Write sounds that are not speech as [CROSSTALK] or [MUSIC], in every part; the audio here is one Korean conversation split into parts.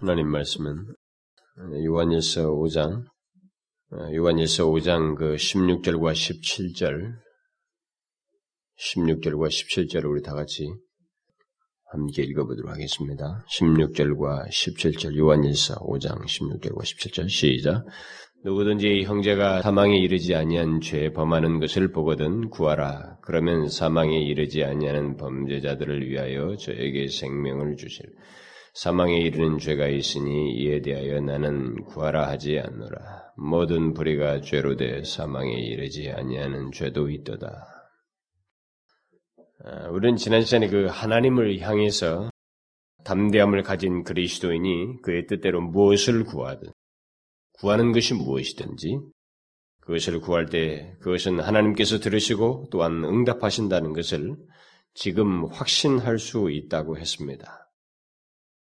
하나님 말씀은 요한일서 5장, 요한일서 5장 그 16절과 17절, 16절과 17절을 우리 다 같이 함께 읽어보도록 하겠습니다. 16절과 17절, 요한일서 5장 16절과 17절, 시작. 누구든지 형제가 사망에 이르지 아니한 죄 범하는 것을 보거든 구하라. 그러면 사망에 이르지 아니하는 범죄자들을 위하여 저에게 생명을 주실. 사망에 이르는 죄가 있으니 이에 대하여 나는 구하라 하지 않노라. 모든 불의가 죄로 돼 사망에 이르지 아니하는 죄도 있도다. 아, 우리는 지난 시간에 그 하나님을 향해서 담대함을 가진 그리스도인이 그의 뜻대로 무엇을 구하든 구하는 것이 무엇이든지 그것을 구할 때 그것은 하나님께서 들으시고 또한 응답하신다는 것을 지금 확신할 수 있다고 했습니다.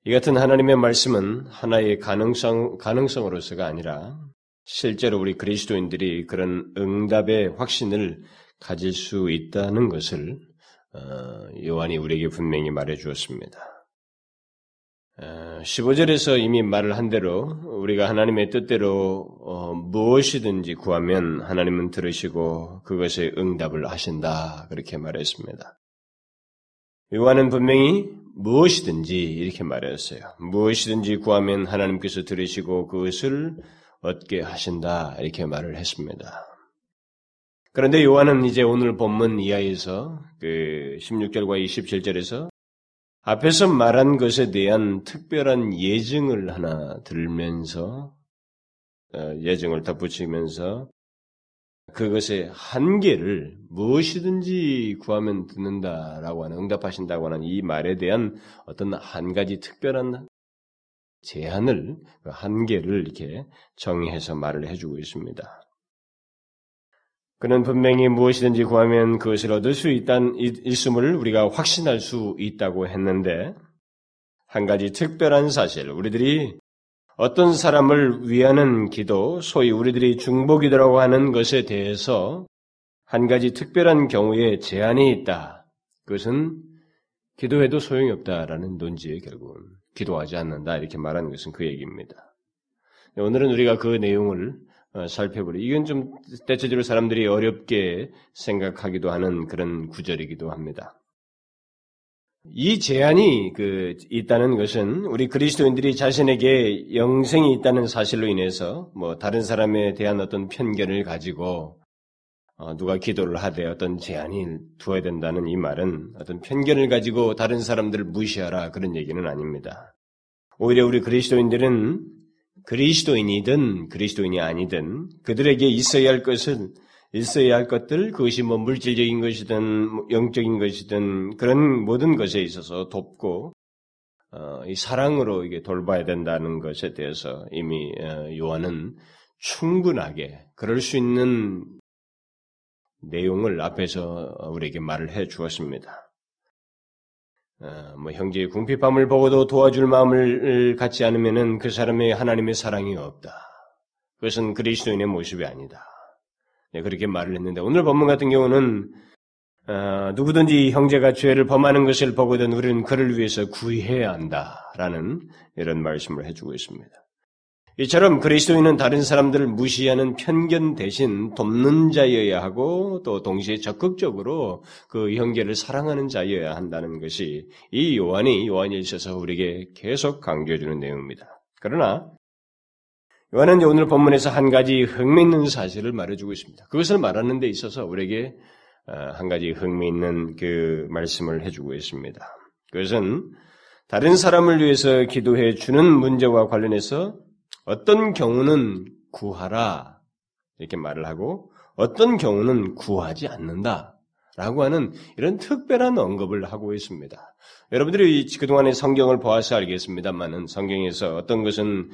이 같은 하나님의 말씀은 하나의 가능성, 가능성으로서가 아니라 실제로 우리 그리스도인들이 그런 응답의 확신을 가질 수 있다는 것을 어, 요한이 우리에게 분명히 말해 주었습니다. 15절에서 어, 이미 말을 한 대로 우리가 하나님의 뜻대로 어, 무엇이든지 구하면 하나님은 들으시고 그것에 응답을 하신다 그렇게 말했습니다. 요한은 분명히 무엇이든지 이렇게 말했어요. 무엇이든지 구하면 하나님께서 들으시고 그것을 얻게 하신다 이렇게 말을 했습니다. 그런데 요한은 이제 오늘 본문 이하에서 그 16절과 27절에서 앞에서 말한 것에 대한 특별한 예증을 하나 들면서 어, 예증을 덧붙이면서 그것의 한계를 무엇이든지 구하면 듣는다라고 하는 응답하신다고 하는 이 말에 대한 어떤 한 가지 특별한 제한을 그 한계를 이렇게 정의해서 말을 해주고 있습니다. 그는 분명히 무엇이든지 구하면 그것을 얻을 수 있다는 있음을 우리가 확신할 수 있다고 했는데 한 가지 특별한 사실, 우리들이 어떤 사람을 위하는 기도, 소위 우리들이 중보기도라고 하는 것에 대해서 한 가지 특별한 경우에 제한이 있다. 그것은 기도해도 소용이 없다라는 논지에 결국은 기도하지 않는다 이렇게 말하는 것은 그 얘기입니다. 오늘은 우리가 그 내용을 어, 살펴보리. 이건 좀 대체적으로 사람들이 어렵게 생각하기도 하는 그런 구절이기도 합니다. 이 제한이 그 있다는 것은 우리 그리스도인들이 자신에게 영생이 있다는 사실로 인해서 뭐 다른 사람에 대한 어떤 편견을 가지고 어 누가 기도를 하되 어떤 제한이 두어야 된다는 이 말은 어떤 편견을 가지고 다른 사람들을 무시하라 그런 얘기는 아닙니다. 오히려 우리 그리스도인들은 그리스도인이든 그리스도인이 아니든 그들에게 있어야 할 것은 있어야 할 것들, 그것이 뭐 물질적인 것이든 뭐 영적인 것이든 그런 모든 것에 있어서 돕고 어, 이 사랑으로 이게 돌봐야 된다는 것에 대해서 이미 어, 요한은 충분하게 그럴 수 있는 내용을 앞에서 우리에게 말을 해 주었습니다. 어, 뭐 형제의 궁핍함을 보고도 도와줄 마음을 갖지 않으면은 그 사람의 하나님의 사랑이 없다. 그것은 그리스도인의 모습이 아니다. 네, 그렇게 말을 했는데 오늘 본문 같은 경우는 어, 누구든지 형제가 죄를 범하는 것을 보거든 우리는 그를 위해서 구해야 한다라는 이런 말씀을 해주고 있습니다. 이처럼 그리스도인은 다른 사람들을 무시하는 편견 대신 돕는 자여야 하고 또 동시에 적극적으로 그 형제를 사랑하는 자여야 한다는 것이 이 요한이 요한에 있어서 우리에게 계속 강조해주는 내용입니다. 그러나 요한은 오늘 본문에서 한 가지 흥미있는 사실을 말해주고 있습니다. 그것을 말하는 데 있어서 우리에게 어, 한 가지 흥미있는 그 말씀을 해주고 있습니다. 그것은 다른 사람을 위해서 기도해 주는 문제와 관련해서 어떤 경우는 구하라 이렇게 말을 하고 어떤 경우는 구하지 않는다. 라고 하는 이런 특별한 언급을 하고 있습니다. 여러분들이 그동안의 성경을 보아서 알겠습니다만은 성경에서 어떤 것은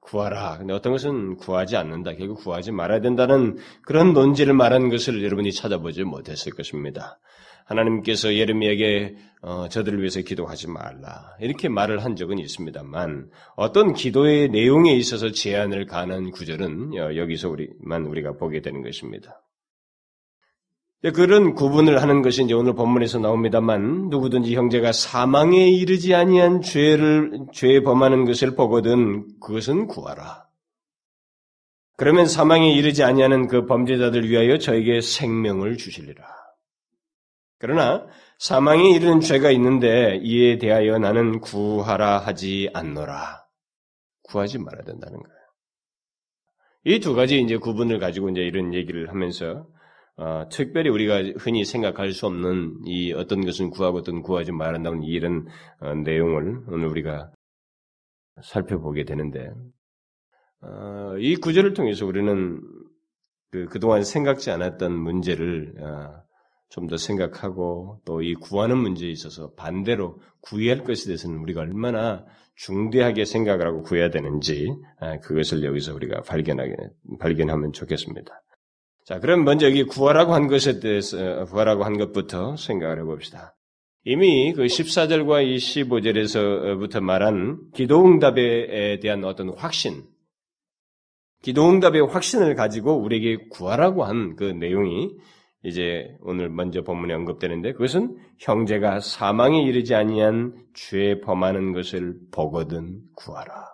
구하라. 근데 어떤 것은 구하지 않는다. 결국 구하지 말아야 된다는 그런 논지를 말한 것을 여러분이 찾아보지 못했을 것입니다. 하나님께서 예레미야에게 어, 저들을 위해서 기도하지 말라 이렇게 말을 한 적은 있습니다만 어떤 기도의 내용에 있어서 제한을 가는 구절은 여기서 우리만 우리가 보게 되는 것입니다. 그런 구분을 하는 것이 이제 오늘 본문에서 나옵니다만 누구든지 형제가 사망에 이르지 아니한 죄를 죄 범하는 것을 보거든 그것은 구하라. 그러면 사망에 이르지 아니하는 그 범죄자들 위하여 저에게 생명을 주시리라. 그러나 사망에 이르는 죄가 있는데 이에 대하여 나는 구하라 하지 않노라. 구하지 말아야 된다는 거예요. 이 두 가지 이제 구분을 가지고 이제 이런 얘기를 하면서 어, 특별히 우리가 흔히 생각할 수 없는 이 어떤 것은 구하고 어떤 구하지 말한다는 이런 어, 내용을 오늘 우리가 살펴보게 되는데 어, 이 구절을 통해서 우리는 그, 그동안 생각지 않았던 문제를 어, 좀더 생각하고 또 이 구하는 문제에 있어서 반대로 구해할 것에 대해서는 우리가 얼마나 중대하게 생각을 하고 구해야 되는지 아, 그것을 여기서 우리가 발견하게 발견하면 좋겠습니다. 자, 그럼 먼저 여기 구하라고 한 것에 대해서, 구하라고 한 것부터 생각을 해봅시다. 이미 그 14절과 이 15절에서부터 말한 기도응답에 대한 어떤 확신, 기도응답의 확신을 가지고 우리에게 구하라고 한 그 내용이 이제 오늘 먼저 본문에 언급되는데 그것은 형제가 사망에 이르지 아니한 죄 범하는 것을 보거든 구하라.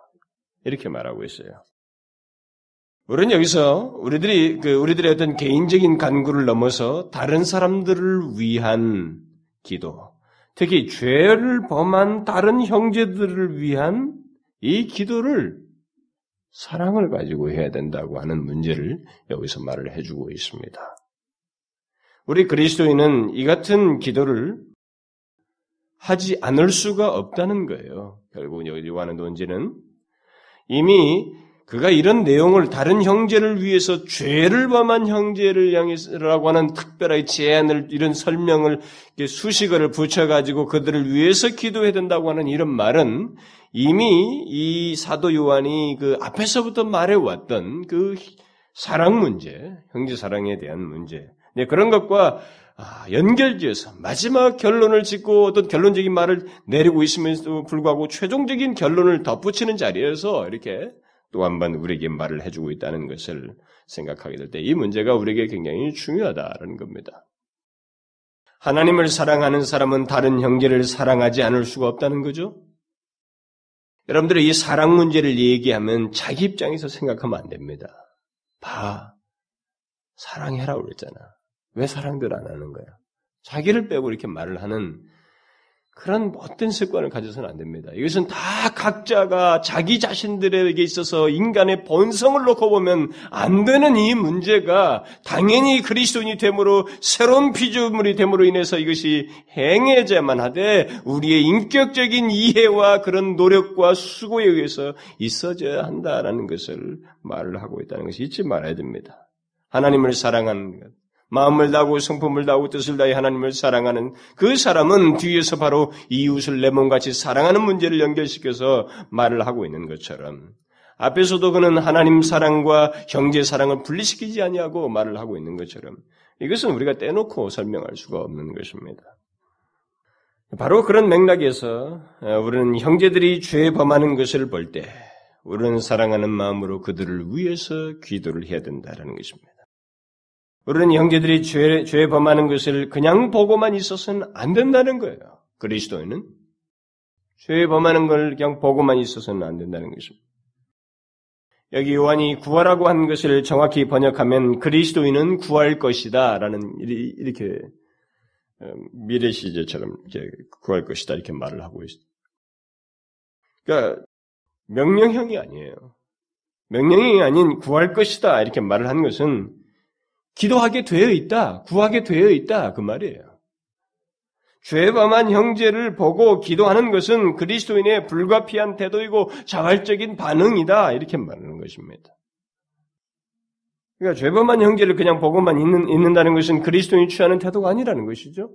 이렇게 말하고 있어요. 우리는 여기서 우리들이 그 우리들의 어떤 개인적인 간구를 넘어서 다른 사람들을 위한 기도, 특히 죄를 범한 다른 형제들을 위한 이 기도를 사랑을 가지고 해야 된다고 하는 문제를 여기서 말을 해주고 있습니다. 우리 그리스도인은 이 같은 기도를 하지 않을 수가 없다는 거예요. 결국 여기 요한의 논지는 이미 그가 이런 내용을 다른 형제를 위해서 죄를 범한 형제를 향해서라고 하는 특별하게 제안을 이런 설명을 수식어를 붙여가지고 그들을 위해서 기도해야 된다고 하는 이런 말은 이미 이 사도 요한이 그 앞에서부터 말해왔던 그 사랑 문제, 형제 사랑에 대한 문제, 네, 그런 것과 아, 연결지어서 마지막 결론을 짓고 어떤 결론적인 말을 내리고 있으면서도 불구하고 최종적인 결론을 덧붙이는 자리에서 이렇게 또 한번 우리에게 말을 해주고 있다는 것을 생각하게 될 때 이 문제가 우리에게 굉장히 중요하다는 겁니다. 하나님을 사랑하는 사람은 다른 형제를 사랑하지 않을 수가 없다는 거죠. 여러분들이 이 사랑 문제를 얘기하면 자기 입장에서 생각하면 안 됩니다. 봐. 사랑해라 그랬잖아. 왜 사랑들 안 하는 거야? 자기를 빼고 이렇게 말을 하는 그런 못된 습관을 가져서는 안 됩니다. 이것은 다 각자가 자기 자신들에게 있어서 인간의 본성을 놓고 보면 안 되는 이 문제가 당연히 그리스도인이 됨으로 새로운 피조물이 됨으로 인해서 이것이 행해져야만 하되 우리의 인격적인 이해와 그런 노력과 수고에 의해서 있어져야 한다라는 것을 말을 하고 있다는 것이 잊지 말아야 됩니다. 하나님을 사랑하는 것, 마음을 다하고 성품을 다하고 뜻을 다해 하나님을 사랑하는 그 사람은 뒤에서 바로 이웃을 내 몸같이 사랑하는 문제를 연결시켜서 말을 하고 있는 것처럼 앞에서도 그는 하나님 사랑과 형제 사랑을 분리시키지 아니하고 말을 하고 있는 것처럼 이것은 우리가 떼놓고 설명할 수가 없는 것입니다. 바로 그런 맥락에서 우리는 형제들이 죄 범하는 것을 볼 때 우리는 사랑하는 마음으로 그들을 위해서 기도를 해야 된다는 것입니다. 우리는 형제들이 죄, 죄 범하는 것을 그냥 보고만 있어서는 안 된다는 거예요. 그리스도인은 죄 범하는 걸 그냥 보고만 있어서는 안 된다는 것입니다. 여기 요한이 구하라고 한 것을 정확히 번역하면 그리스도인은 구할 것이다 라는 이렇게 어, 미래 시제처럼 구할 것이다 이렇게 말을 하고 있습니다. 그러니까 명령형이 아니에요. 명령이 아닌 구할 것이다 이렇게 말을 한 것은 기도하게 되어 있다, 구하게 되어 있다 그 말이에요. 죄 범한 형제를 보고 기도하는 것은 그리스도인의 불가피한 태도이고 자발적인 반응이다 이렇게 말하는 것입니다. 그러니까 죄 범한 형제를 그냥 보고만 있는, 있는다는 것은 그리스도인이 취하는 태도가 아니라는 것이죠.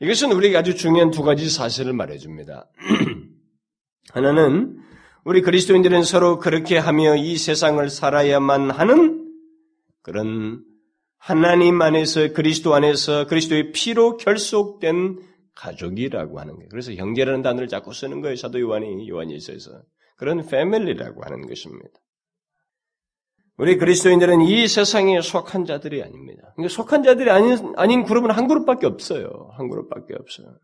이것은 우리에게 아주 중요한 두 가지 사실을 말해줍니다. [CLEARS THROAT] 하나는 우리 그리스도인들은 서로 그렇게 하며 이 세상을 살아야만 하는 그런 하나님 안에서 그리스도 안에서 그리스도의 피로 결속된 가족이라고 하는 거예요. 그래서 형제라는 단어를 자꾸 쓰는 거예요. 사도 요한이 있어서 그런 패밀리라고 하는 것입니다. 우리 그리스도인들은 이 세상에 속한 자들이 아닙니다. 그러니까 속한 자들이 아닌, 아닌 그룹은 한 그룹밖에 없어요. 한 그룹밖에 없어요.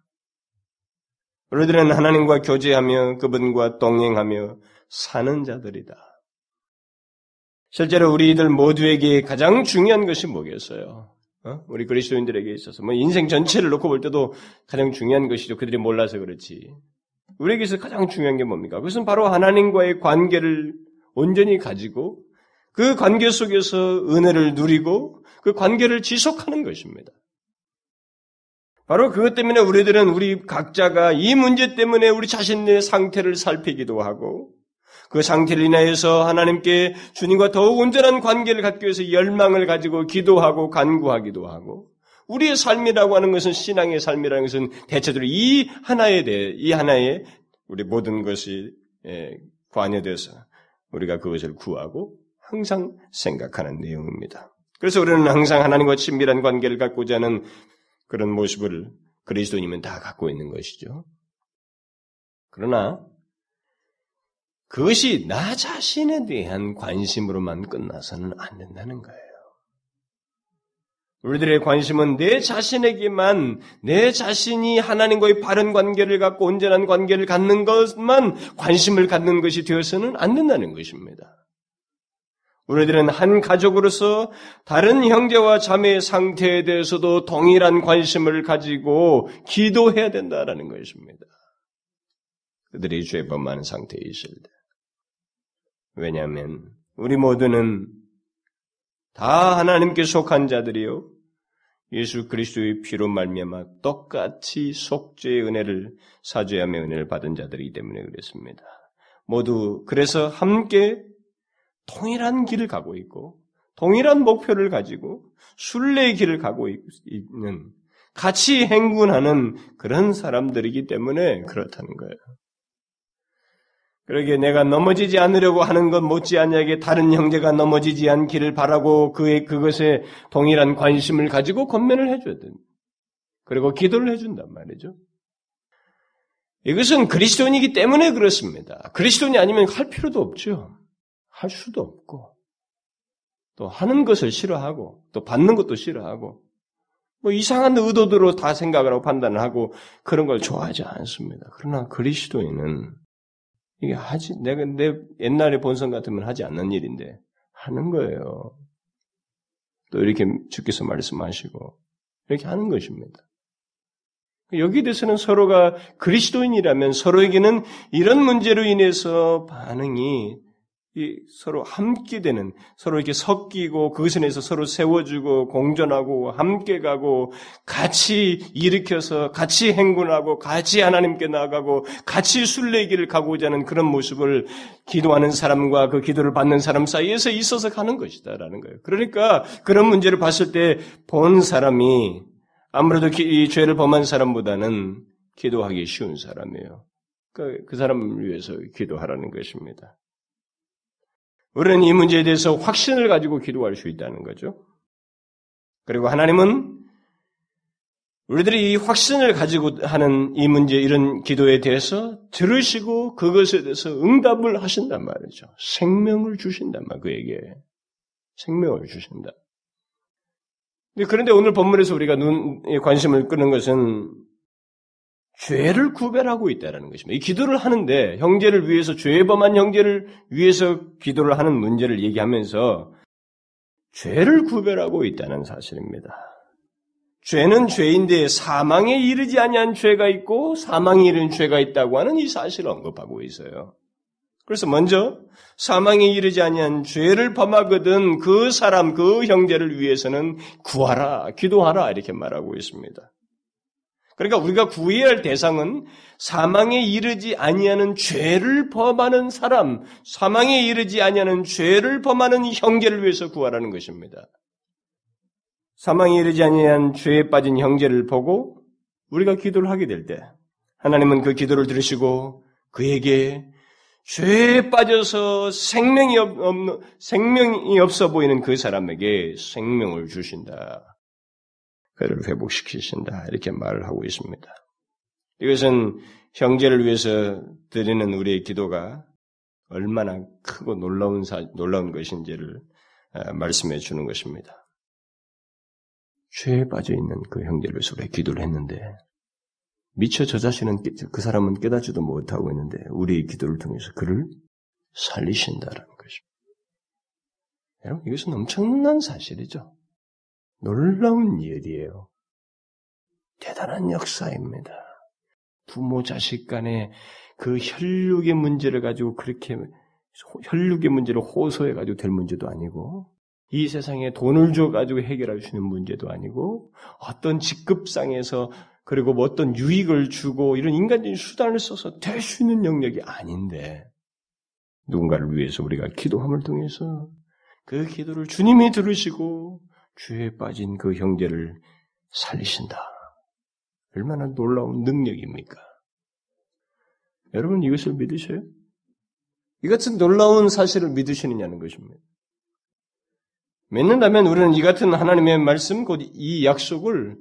우리들은 하나님과 교제하며 그분과 동행하며 사는 자들이다. 실제로 우리들 모두에게 가장 중요한 것이 뭐겠어요? 어? 우리 그리스도인들에게 있어서 뭐 인생 전체를 놓고 볼 때도 가장 중요한 것이죠. 그들이 몰라서 그렇지. 우리에게서 가장 중요한 게 뭡니까? 그것은 바로 하나님과의 관계를 온전히 가지고 그 관계 속에서 은혜를 누리고 그 관계를 지속하는 것입니다. 바로 그것 때문에 우리들은 우리 각자가 이 문제 때문에 우리 자신의 상태를 살피기도 하고 그 상태를 인하여서 하나님께 주님과 더욱 온전한 관계를 갖기 위해서 열망을 가지고 기도하고 간구하기도 하고 우리의 삶이라고 하는 것은 신앙의 삶이라는 것은 대체적으로 이 하나에 대해 이 하나에 우리 모든 것이 예, 관여돼서 우리가 그것을 구하고 항상 생각하는 내용입니다. 그래서 우리는 항상 하나님과 친밀한 관계를 갖고자 하는 그런 모습을 그리스도님은 다 갖고 있는 것이죠. 그러나 그것이 나 자신에 대한 관심으로만 끝나서는 안 된다는 거예요. 우리들의 관심은 내 자신에게만 내 자신이 하나님과의 바른 관계를 갖고 온전한 관계를 갖는 것만 관심을 갖는 것이 되어서는 안 된다는 것입니다. 우리들은 한 가족으로서 다른 형제와 자매의 상태에 대해서도 동일한 관심을 가지고 기도해야 된다라는 것입니다. 그들이 죄범한 상태에 있을 때. 왜냐하면 우리 모두는 다 하나님께 속한 자들이요 예수 그리스도의 피로 말미암아 똑같이 속죄의 은혜를 사죄함의 은혜를 받은 자들이기 때문에 그랬습니다. 모두 그래서 함께 동일한 길을 가고 있고 동일한 목표를 가지고 순례의 길을 가고 있는 같이 행군하는 그런 사람들이기 때문에 그렇다는 거예요. 그러게 내가 넘어지지 않으려고 하는 것 못지않게 다른 형제가 넘어지지 않기를 바라고 그의 그것에 동일한 관심을 가지고 권면을 해줘야 된다. 그리고 기도를 해준단 말이죠. 이것은 그리스도인이기 때문에 그렇습니다. 그리스도인이 아니면 할 필요도 없죠. 할 수도 없고, 또 하는 것을 싫어하고, 또 받는 것도 싫어하고, 뭐 이상한 의도대로 다 생각을 하고 판단을 하고 그런 걸 좋아하지 않습니다. 그러나 그리스도인은 이게 하지, 내가, 내 옛날에 본성 같으면 하지 않는 일인데, 하는 거예요. 또 이렇게 주께서 말씀하시고, 이렇게 하는 것입니다. 여기 대해서는 서로가 그리스도인이라면 서로에게는 이런 문제로 인해서 반응이 서로 함께 되는, 서로 이렇게 섞이고 그것에 대해서 서로 세워주고 공존하고 함께 가고 같이 일으켜서 같이 행군하고 같이 하나님께 나아가고 같이 순례길을 가고자 하는 그런 모습을 기도하는 사람과 그 기도를 받는 사람 사이에서 있어서 가는 것이다라는 거예요. 그러니까 그런 문제를 봤을 때 본 사람이 아무래도 이 죄를 범한 사람보다는 기도하기 쉬운 사람이에요. 그, 그 사람을 위해서 기도하라는 것입니다. 우리는 이 문제에 대해서 확신을 가지고 기도할 수 있다는 거죠. 그리고 하나님은 우리들이 이 확신을 가지고 하는 이 문제, 이런 기도에 대해서 들으시고 그것에 대해서 응답을 하신단 말이죠. 생명을 주신단 말, 그에게. 생명을 주신다. 그런데 오늘 본문에서 우리가 눈, 관심을 끄는 것은 죄를 구별하고 있다는 것입니다. 이 기도를 하는데 형제를 위해서 죄 범한 형제를 위해서 기도를 하는 문제를 얘기하면서 죄를 구별하고 있다는 사실입니다. 죄는 죄인데 사망에 이르지 아니한 죄가 있고 사망에 이르는 죄가 있다고 하는 이 사실을 언급하고 있어요. 그래서 먼저 사망에 이르지 아니한 죄를 범하거든 그 사람 그 형제를 위해서는 구하라 기도하라 이렇게 말하고 있습니다. 그러니까 우리가 구해야 할 대상은 사망에 이르지 아니하는 죄를 범하는 사람, 사망에 이르지 아니하는 죄를 범하는 형제를 위해서 구하라는 것입니다. 사망에 이르지 아니한 죄에 빠진 형제를 보고 우리가 기도를 하게 될 때 하나님은 그 기도를 들으시고 그에게 죄에 빠져서 생명이 없는 생명이 없어 보이는 그 사람에게 생명을 주신다. 그를 회복시키신다. 이렇게 말을 하고 있습니다. 이것은 형제를 위해서 드리는 우리의 기도가 얼마나 크고 놀라운 사, 놀라운 것인지를 말씀해 주는 것입니다. 죄에 빠져 있는 그 형제를 우리가 기도를 했는데 미처 저 자신은 그 사람은 깨닫지도 못하고 있는데 우리의 기도를 통해서 그를 살리신다라는 것입니다. 여러분 이것은 엄청난 사실이죠. 놀라운 일이에요. 대단한 역사입니다. 부모 자식 간의 그 혈육의 문제를 가지고 그렇게 혈육의 문제를 호소해 가지고 될 문제도 아니고 이 세상에 돈을 줘 가지고 해결할 수 있는 문제도 아니고 어떤 직급상에서 그리고 뭐 어떤 유익을 주고 이런 인간적인 수단을 써서 될 수 있는 영역이 아닌데 누군가를 위해서 우리가 기도함을 통해서 그 기도를 주님이 들으시고 죄에 빠진 그 형제를 살리신다. 얼마나 놀라운 능력입니까? 여러분 이것을 믿으셔요? 이 같은 놀라운 사실을 믿으시느냐는 것입니다. 믿는다면 우리는 이 같은 하나님의 말씀, 곧 이 약속을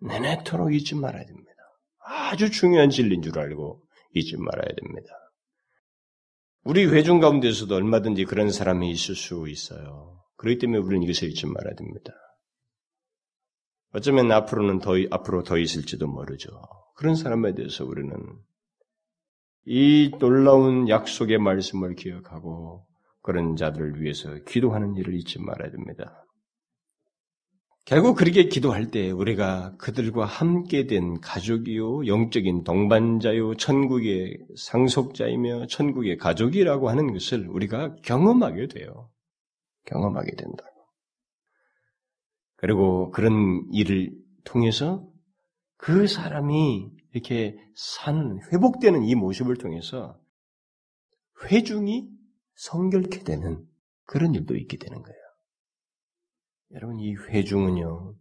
내내토록 잊지 말아야 됩니다. 아주 중요한 진리인 줄 알고 잊지 말아야 됩니다. 우리 회중 가운데서도 얼마든지 그런 사람이 있을 수 있어요. 그렇기 때문에 우리는 이것을 잊지 말아야 됩니다. 어쩌면 앞으로는 더, 앞으로 더 있을지도 모르죠. 그런 사람에 대해서 우리는 이 놀라운 약속의 말씀을 기억하고 그런 자들을 위해서 기도하는 일을 잊지 말아야 됩니다. 결국 그렇게 기도할 때 우리가 그들과 함께 된 가족이요, 영적인 동반자요, 천국의 상속자이며 천국의 가족이라고 하는 것을 우리가 경험하게 돼요. 경험하게 된다. 그리고 그런 일을 통해서 그 사람이 이렇게 사는, 회복되는 이 모습을 통해서 회중이 성결케 되는 그런 일도 있게 되는 거예요. 여러분, 이 회중은요,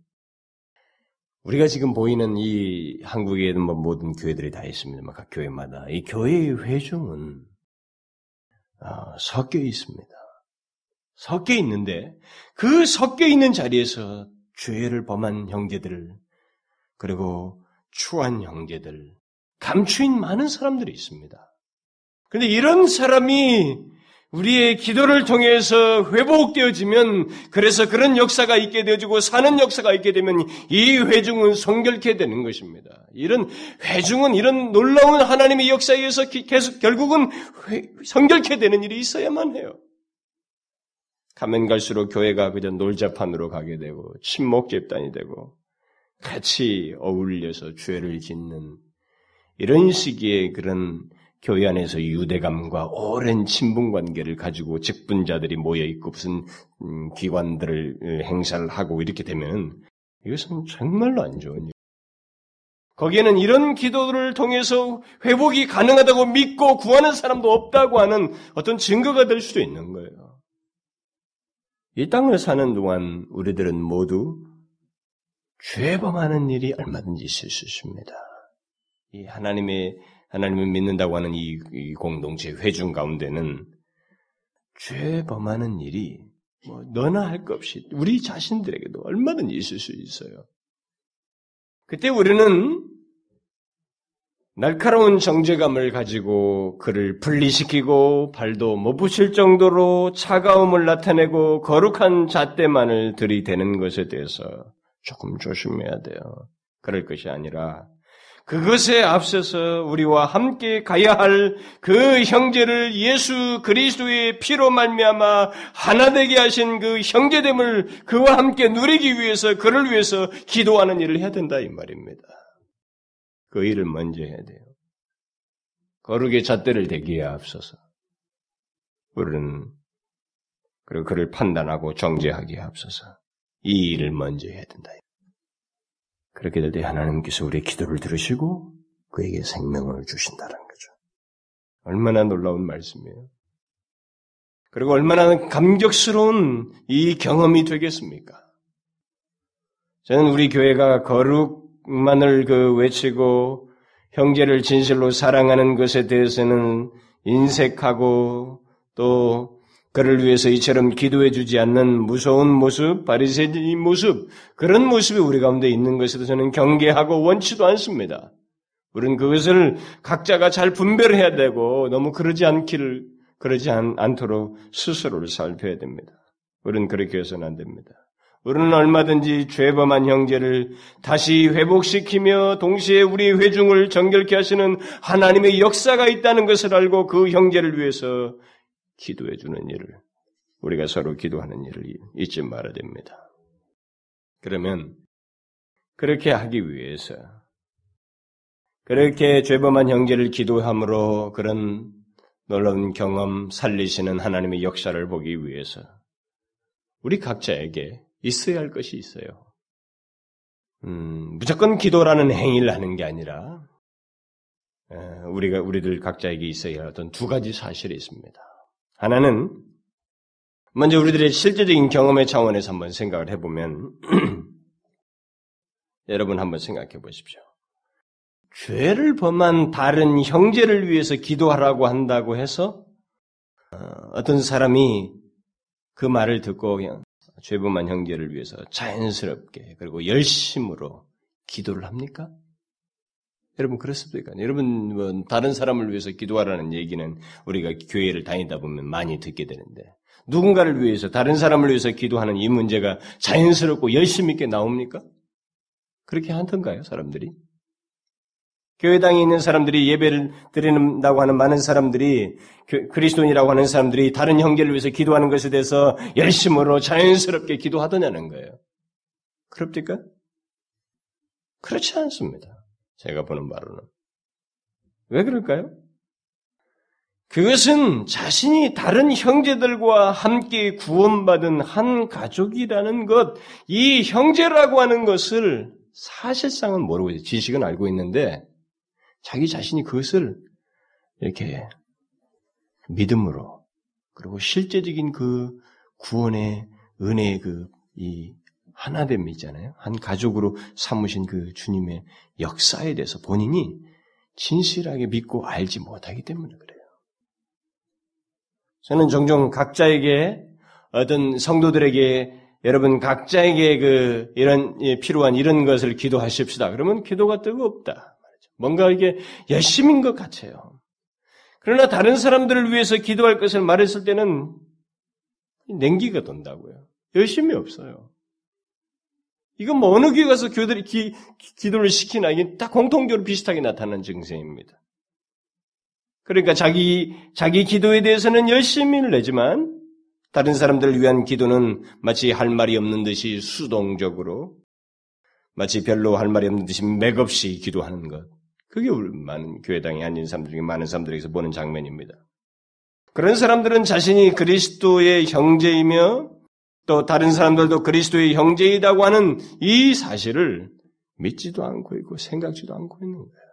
우리가 지금 보이는 이 한국에는 뭐 모든 교회들이 다 있습니다. 각 교회마다. 이 교회의 회중은 어, 섞여 있습니다. 섞여 있는데 그 섞여 있는 자리에서 죄를 범한 형제들 그리고 추한 형제들 감추인 많은 사람들이 있습니다. 그런데 이런 사람이 우리의 기도를 통해서 회복되어지면 그래서 그런 역사가 있게 되어지고 사는 역사가 있게 되면 이 회중은 성결케 되는 것입니다. 이런 회중은 이런 놀라운 하나님의 역사에 의해서 계속 결국은 성결케 되는 일이 있어야만 해요. 가면 갈수록 교회가 그저 놀자판으로 가게 되고 침묵 집단이 되고 같이 어울려서 죄를 짓는 이런 시기의 그런 교회 안에서 유대감과 오랜 친분 관계를 가지고 직분자들이 모여 있고 무슨 음, 기관들을 행사를 하고 이렇게 되면 이것은 정말로 안 좋은 일. 거기에는 이런 기도를 통해서 회복이 가능하다고 믿고 구하는 사람도 없다고 하는 어떤 증거가 될 수도 있는 거예요. 이 땅을 사는 동안 우리들은 모두 죄범하는 일이 얼마든지 있을 수 있습니다. 이 하나님의 하나님을 믿는다고 하는 이, 이 공동체 회중 가운데는 죄 범하는 일이 뭐 너나 할 것 없이 우리 자신들에게도 얼마든지 있을 수 있어요. 그때 우리는 날카로운 정제감을 가지고 그를 분리시키고 발도 못 붙일 정도로 차가움을 나타내고 거룩한 잣대만을 들이대는 것에 대해서 조금 조심해야 돼요. 그럴 것이 아니라 그것에 앞서서 우리와 함께 가야 할 그 형제를 예수 그리스도의 피로 말미암아 하나 되게 하신 그 형제됨을 그와 함께 누리기 위해서 그를 위해서 기도하는 일을 해야 된다 이 말입니다. 그 일을 먼저 해야 돼요. 거룩의 잣대를 대기에 앞서서 우리는 그리고 그를 판단하고 정죄하기에 앞서서 이 일을 먼저 해야 된다. 그렇게 될 때 하나님께서 우리의 기도를 들으시고 그에게 생명을 주신다는 거죠. 얼마나 놀라운 말씀이에요. 그리고 얼마나 감격스러운 이 경험이 되겠습니까? 저는 우리 교회가 거룩 만을 그 외치고 형제를 진실로 사랑하는 것에 대해서는 인색하고 또 그를 위해서 이처럼 기도해 주지 않는 무서운 모습, 바리새인 모습, 그런 모습이 우리 가운데 있는 것에도 저는 경계하고 원치도 않습니다. 우리는 그것을 각자가 잘 분별해야 되고 너무 그러지 않기를 그러지 않, 않도록 스스로를 살펴야 됩니다. 우리는 그렇게 해서는 안 됩니다. 우리는 얼마든지 죄범한 형제를 다시 회복시키며 동시에 우리 회중을 정결케 하시는 하나님의 역사가 있다는 것을 알고 그 형제를 위해서 기도해 주는 일을 우리가 서로 기도하는 일을 잊지 말아야 됩니다. 그러면 그렇게 하기 위해서 그렇게 죄범한 형제를 기도함으로 그런 놀라운 경험 살리시는 하나님의 역사를 보기 위해서 우리 각자에게 있어야 할 것이 있어요. 음, 무조건 기도라는 행위를 하는 게 아니라 우리가 우리들 각자에게 있어야 할 어떤 두 가지 사실이 있습니다. 하나는 먼저 우리들의 실제적인 경험의 차원에서 한번 생각을 해보면 [CLEARS THROAT] 여러분 한번 생각해 보십시오. 죄를 범한 다른 형제를 위해서 기도하라고 한다고 해서 어, 어떤 사람이 그 말을 듣고 그냥 죄범한 형제를 위해서 자연스럽게 그리고 열심으로 기도를 합니까? 여러분 그렇습니까? 여러분 뭐 다른 사람을 위해서 기도하라는 얘기는 우리가 교회를 다니다 보면 많이 듣게 되는데 누군가를 위해서 다른 사람을 위해서 기도하는 이 문제가 자연스럽고 열심 있게 나옵니까? 그렇게 하던가요, 사람들이? 교회당에 있는 사람들이 예배를 드린다고 하는 많은 사람들이 그리스도인이라고 하는 사람들이 다른 형제를 위해서 기도하는 것에 대해서 열심으로 자연스럽게 기도하더냐는 거예요. 그럽니까? 그렇지 않습니다. 제가 보는 바로는. 왜 그럴까요? 그것은 자신이 다른 형제들과 함께 구원받은 한 가족이라는 것, 이 형제라고 하는 것을 사실상은 모르고. 지식은 알고 있는데 자기 자신이 그것을 이렇게 믿음으로 그리고 실제적인 그 구원의 은혜의 그 이 하나됨 있잖아요. 한 가족으로 삼으신 그 주님의 역사에 대해서 본인이 진실하게 믿고 알지 못하기 때문에 그래요. 저는 종종 각자에게 어떤 성도들에게 여러분 각자에게 그 이런 필요한 이런 것을 기도하십시다. 그러면 기도가 뜨겁다. 뭔가 이게 열심인 것 같아요. 그러나 다른 사람들을 위해서 기도할 것을 말했을 때는 냉기가 돈다고요. 열심이 없어요. 이건 뭐 어느 교회 가서 교들이 기, 기도를 시키나 이게 다 공통적으로 비슷하게 나타나는 증세입니다. 그러니까 자기 자기 기도에 대해서는 열심히를 내지만 다른 사람들을 위한 기도는 마치 할 말이 없는 듯이 수동적으로 마치 별로 할 말이 없는 듯이 맥없이 기도하는 것. 그게 많은 교회당에 앉은 사람들 중에 많은 사람들에게서 보는 장면입니다. 그런 사람들은 자신이 그리스도의 형제이며 또 다른 사람들도 그리스도의 형제이다고 하는 이 사실을 믿지도 않고 있고 생각지도 않고 있는 거예요.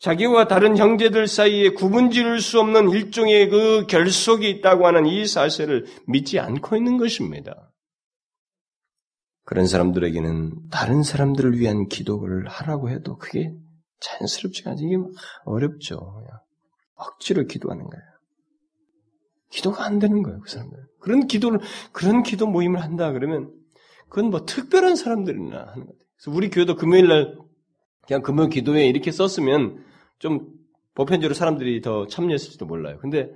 자기와 다른 형제들 사이에 구분 지을 수 없는 일종의 그 결속이 있다고 하는 이 사실을 믿지 않고 있는 것입니다. 그런 사람들에게는 다른 사람들을 위한 기도를 하라고 해도 그게 자연스럽지가 않지. 이게 어렵죠. 억지로 기도하는 거예요. 기도가 안 되는 거예요, 그 사람들. 그런 기도를, 그런 기도 모임을 한다 그러면 그건 뭐 특별한 사람들이나 하는 거예요. 그래서 우리 교회도 금요일 날 그냥 금요 기도에 이렇게 썼으면 좀 보편적으로 사람들이 더 참여했을지도 몰라요. 근데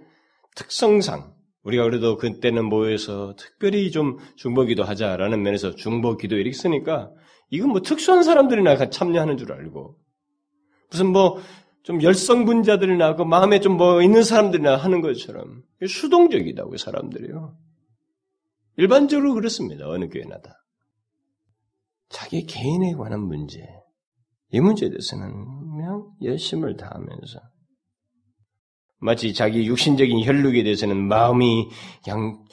특성상 우리가 그래도 그때는 모여서 특별히 좀 중보기도 하자라는 면에서 중보기도 이렇게 쓰니까 이건 뭐 특수한 사람들이나 참여하는 줄 알고 무슨 뭐 좀 열성 분자들이나 그 마음에 좀 뭐 있는 사람들이나 하는 것처럼 수동적이다고 사람들이요. 일반적으로 그렇습니다. 어느 교회나 다. 자기 개인에 관한 문제, 이 문제에 대해서는 그냥 열심을 다하면서 마치 자기 육신적인 혈육에 대해서는 마음이 그냥,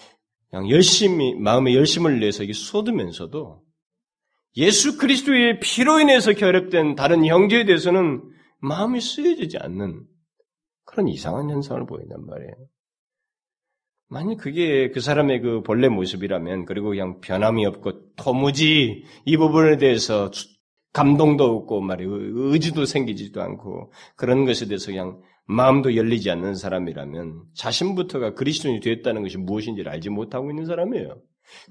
그냥 열심히 마음의 열심을 내서 이게 쏟으면서도 예수 그리스도의 피로 인해서 결합된 다른 형제에 대해서는 마음이 쓰여지지 않는 그런 이상한 현상을 보인단 말이에요. 만약 그게 그 사람의 그 본래 모습이라면 그리고 그냥 변함이 없고 도무지 이 부분에 대해서 감동도 없고 말이에요. 의지도 생기지도 않고 그런 것에 대해서 그냥 마음도 열리지 않는 사람이라면 자신부터가 그리스도인이 되었다는 것이 무엇인지를 알지 못하고 있는 사람이에요.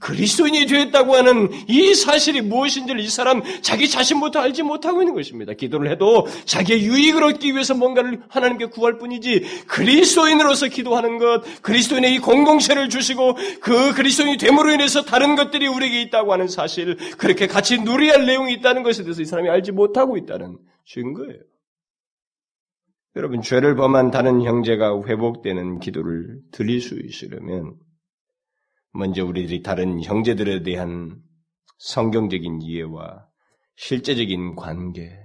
그리스도인이 되었다고 하는 이 사실이 무엇인지를 이 사람 자기 자신부터 알지 못하고 있는 것입니다. 기도를 해도 자기의 유익을 얻기 위해서 뭔가를 하나님께 구할 뿐이지 그리스도인으로서 기도하는 것, 그리스도인의 이 공동체를 주시고 그 그리스도인이 됨으로 인해서 다른 것들이 우리에게 있다고 하는 사실, 그렇게 같이 누려야 할 내용이 있다는 것에 대해서 이 사람이 알지 못하고 있다는 증거예요. 여러분, 죄를 범한 다른 형제가 회복되는 기도를 드릴 수 있으려면 먼저 우리들이 다른 형제들에 대한 성경적인 이해와 실제적인 관계,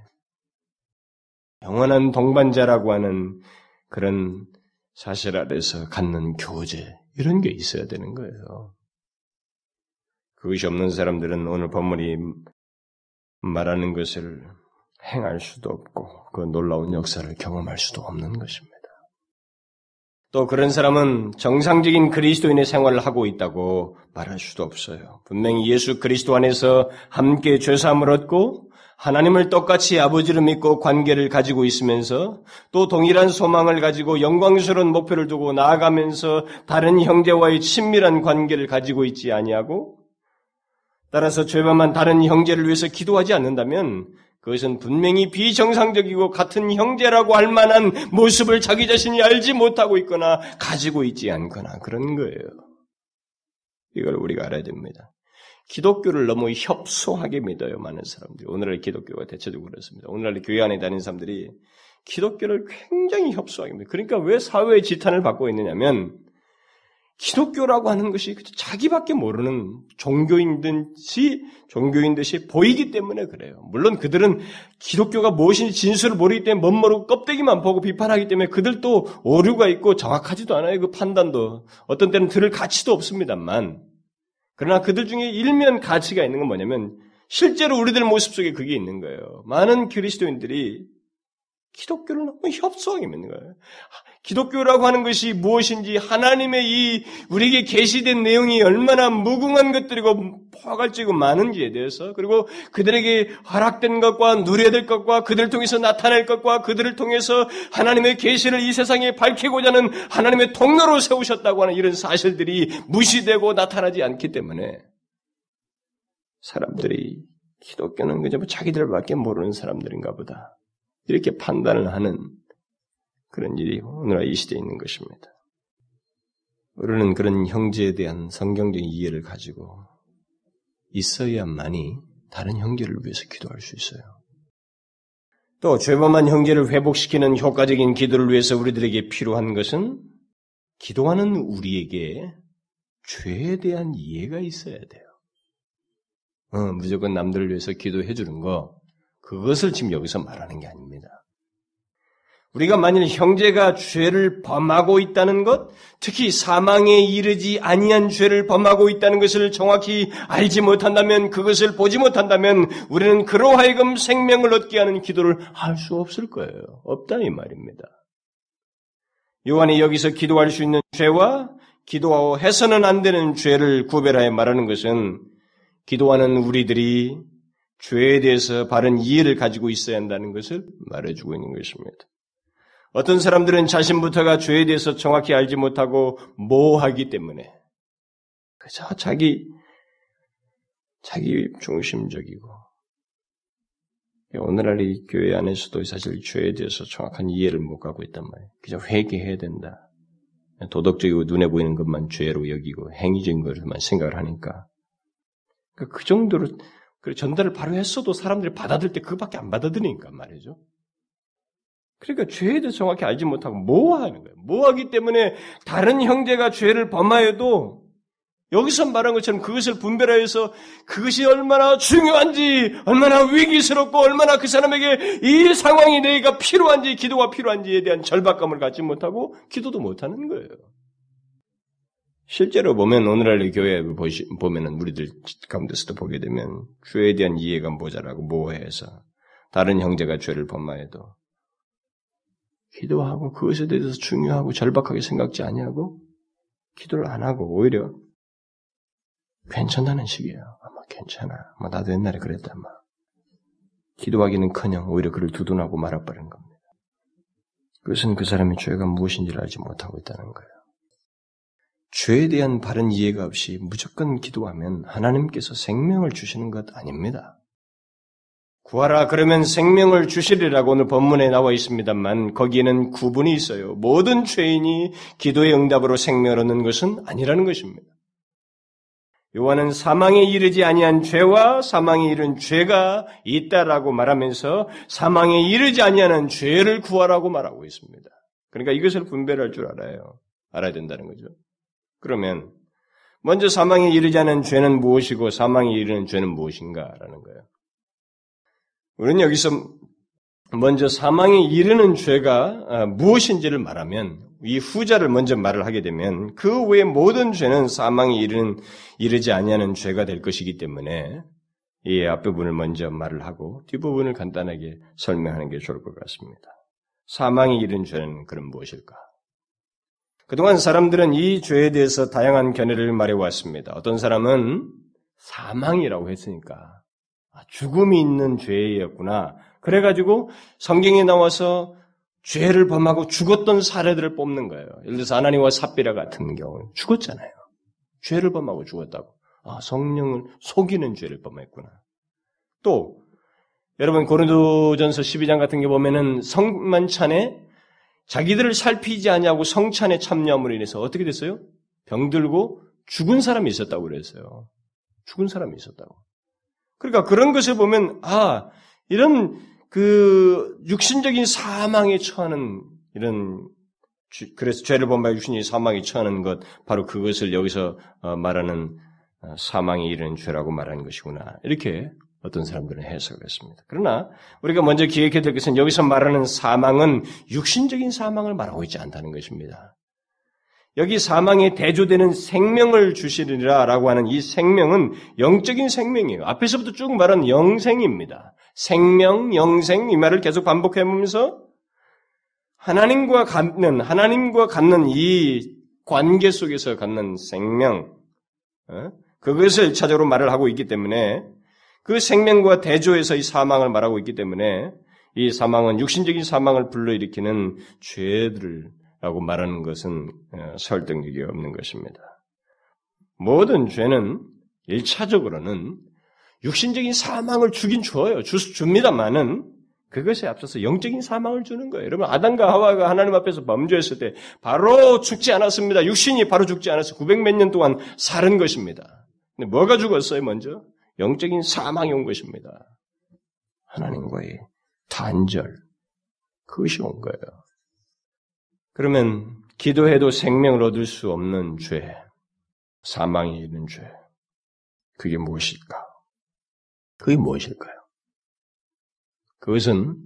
영원한 동반자라고 하는 그런 사실 아래서 갖는 교제, 이런 게 있어야 되는 거예요. 그것이 없는 사람들은 오늘 본문이 말하는 것을 행할 수도 없고, 그 놀라운 역사를 경험할 수도 없는 것입니다. 또 그런 사람은 정상적인 그리스도인의 생활을 하고 있다고 말할 수도 없어요. 분명히 예수 그리스도 안에서 함께 죄사함을 얻고 하나님을 똑같이 아버지를 믿고 관계를 가지고 있으면서 또 동일한 소망을 가지고 영광스러운 목표를 두고 나아가면서 다른 형제와의 친밀한 관계를 가지고 있지 아니하고 따라서 죄범한 다른 형제를 위해서 기도하지 않는다면 그것은 분명히 비정상적이고 같은 형제라고 할 만한 모습을 자기 자신이 알지 못하고 있거나 가지고 있지 않거나 그런 거예요. 이걸 우리가 알아야 됩니다. 기독교를 너무 협소하게 믿어요, 많은 사람들이. 오늘날 기독교가 대체적으로 그렇습니다. 오늘날 교회 안에 다니는 사람들이 기독교를 굉장히 협소하게 믿어요. 그러니까 왜 사회의 지탄을 받고 있느냐면 기독교라고 하는 것이 자기밖에 모르는 종교인 듯이 종교인 듯이 보이기 때문에 그래요. 물론 그들은 기독교가 무엇인지 진술을 모르기 때문에 멋모르고 껍데기만 보고 비판하기 때문에 그들도 오류가 있고 정확하지도 않아요. 그 판단도 어떤 때는 들을 가치도 없습니다만 그러나 그들 중에 일면 가치가 있는 건 뭐냐면 실제로 우리들 모습 속에 그게 있는 거예요. 많은 그리스도인들이 기독교를 너무 협소하게 믿는 거예요. 기독교라고 하는 것이 무엇인지 하나님의 이 우리에게 계시된 내용이 얼마나 무궁한 것들이고 포괄적이고 많은지에 대해서 그리고 그들에게 허락된 것과 누려야 될 것과 그들을 통해서 나타낼 것과 그들을 통해서 하나님의 계시를 이 세상에 밝히고자 하는 하나님의 통로로 세우셨다고 하는 이런 사실들이 무시되고 나타나지 않기 때문에 사람들이 기독교는 그저 뭐 자기들밖에 모르는 사람들인가 보다. 이렇게 판단을 하는 그런 일이 오늘날 이 시대에 있는 것입니다. 우리는 그런 형제에 대한 성경적인 이해를 가지고 있어야만이 다른 형제를 위해서 기도할 수 있어요. 또 죄범한 형제를 회복시키는 효과적인 기도를 위해서 우리들에게 필요한 것은 기도하는 우리에게 죄에 대한 이해가 있어야 돼요. 어, 무조건 남들을 위해서 기도해 주는 거, 그것을 지금 여기서 말하는 게 아닙니다. 우리가 만일 형제가 죄를 범하고 있다는 것, 특히 사망에 이르지 아니한 죄를 범하고 있다는 것을 정확히 알지 못한다면, 그것을 보지 못한다면, 우리는 그로 하여금 생명을 얻게 하는 기도를 할 수 없을 거예요. 없다 이 말입니다. 요한이 여기서 기도할 수 있는 죄와 기도하고 해서는 안 되는 죄를 구별하여 말하는 것은 기도하는 우리들이 죄에 대해서 바른 이해를 가지고 있어야 한다는 것을 말해주고 있는 것입니다. 어떤 사람들은 자신부터가 죄에 대해서 정확히 알지 못하고 모호하기 때문에 그저 자기 자기 중심적이고 오늘날 이 교회 안에서도 사실 죄에 대해서 정확한 이해를 못 가고 있단 말이에요. 그저 회개해야 된다. 도덕적이고 눈에 보이는 것만 죄로 여기고 행위적인 것만 생각을 하니까 그 정도로 전달을 바로 했어도 사람들이 받아들일 때 그것밖에 안 받아들이니까 말이죠. 그러니까 죄에 대해서 정확히 알지 못하고 뭐하는 거예요. 뭐하기 때문에 다른 형제가 죄를 범하여도 여기서 말한 것처럼 그것을 분별하여서 그것이 얼마나 중요한지, 얼마나 위기스럽고, 얼마나 그 사람에게 이 상황이 내가 필요한지, 기도가 필요한지에 대한 절박감을 갖지 못하고 기도도 못하는 거예요. 실제로 보면 오늘날 교회 보면은 우리들 가운데서도 보게 되면 죄에 대한 이해가 모자라고 모호해서 다른 형제가 죄를 범하여도 기도하고 그것에 대해서 중요하고 절박하게 생각지 아니하고 기도를 안 하고 오히려 괜찮다는 식이에요. 아마 괜찮아. 아마 나도 옛날에 그랬다. 아마 기도하기는커녕 오히려 그를 두둔하고 말아버리는 겁니다. 그것은 그 사람의 죄가 무엇인지를 알지 못하고 있다는 거예요. 죄에 대한 바른 이해가 없이 무조건 기도하면 하나님께서 생명을 주시는 것 아닙니다. 구하라 그러면 생명을 주시리라고 오늘 본문에 나와 있습니다만 거기에는 구분이 있어요. 모든 죄인이 기도의 응답으로 생명을 얻는 것은 아니라는 것입니다. 요한은 사망에 이르지 아니한 죄와 사망에 이른 죄가 있다라고 말하면서 사망에 이르지 아니하는 죄를 구하라고 말하고 있습니다. 그러니까 이것을 분별할 줄 알아요. 알아야 된다는 거죠. 그러면 먼저 사망에 이르지 않은 죄는 무엇이고 사망에 이르는 죄는 무엇인가라는 거예요. 우리는 여기서 먼저 사망에 이르는 죄가 아, 무엇인지를 말하면 이 후자를 먼저 말을 하게 되면 그 외의 모든 죄는 사망에 이르는 이르지 아니하는 죄가 될 것이기 때문에 이 앞부분을 먼저 말을 하고 뒷부분을 간단하게 설명하는 게 좋을 것 같습니다. 사망에 이른 죄는 그럼 무엇일까? 그동안 사람들은 이 죄에 대해서 다양한 견해를 말해왔습니다. 어떤 사람은 사망이라고 했으니까 아, 죽음이 있는 죄였구나. 그래가지고 성경에 나와서 죄를 범하고 죽었던 사례들을 뽑는 거예요. 예를 들어서 아나니와 삽비라 같은 경우 죽었잖아요. 죄를 범하고 죽었다고. 아, 성령을 속이는 죄를 범했구나. 또 여러분 고린도전서 12장 같은 게 보면은 성만찬에 자기들을 살피지 아니하고 성찬에 참여함으로 인해서 어떻게 됐어요? 병들고 죽은 사람이 있었다고 그랬어요. 죽은 사람이 있었다고. 그러니까 그런 것을 보면 아 이런 그 육신적인 사망에 처하는 이런 그래서 죄를 범하여 육신이 사망에 처하는 것 바로 그것을 여기서 어, 말하는 어, 사망에 이르는 죄라고 말하는 것이구나 이렇게 어떤 사람들은 해석을 했습니다. 그러나 우리가 먼저 기억해야 될 것은 여기서 말하는 사망은 육신적인 사망을 말하고 있지 않다는 것입니다. 여기 사망에 대조되는 생명을 주시리라 라고 하는 이 생명은 영적인 생명이에요. 앞에서부터 쭉 말한 영생입니다. 생명, 영생 이 말을 계속 반복해 보면서 하나님과 갖는 하나님과 갖는 이 관계 속에서 갖는 생명 어? 그것을 차적으로 말을 하고 있기 때문에 그 생명과 대조해서 이 사망을 말하고 있기 때문에 이 사망은 육신적인 사망을 불러일으키는 죄들이 라고 말하는 것은 어, 설득력이 없는 것입니다. 모든 죄는 일차적으로는 육신적인 사망을 주긴 줘요. 주, 줍니다만은 그것에 앞서서 영적인 사망을 주는 거예요. 여러분 아담과 하와가 하나님 앞에서 범죄했을 때 바로 죽지 않았습니다. 육신이 바로 죽지 않아서 900 몇 년 동안 살은 것입니다. 근데 뭐가 죽었어요, 먼저? 영적인 사망이 온 것입니다. 하나님과의 단절. 그것이 온 거예요. 그러면 기도해도 생명을 얻을 수 없는 죄, 사망이 있는 죄, 그게 무엇일까? 그게 무엇일까요? 그것은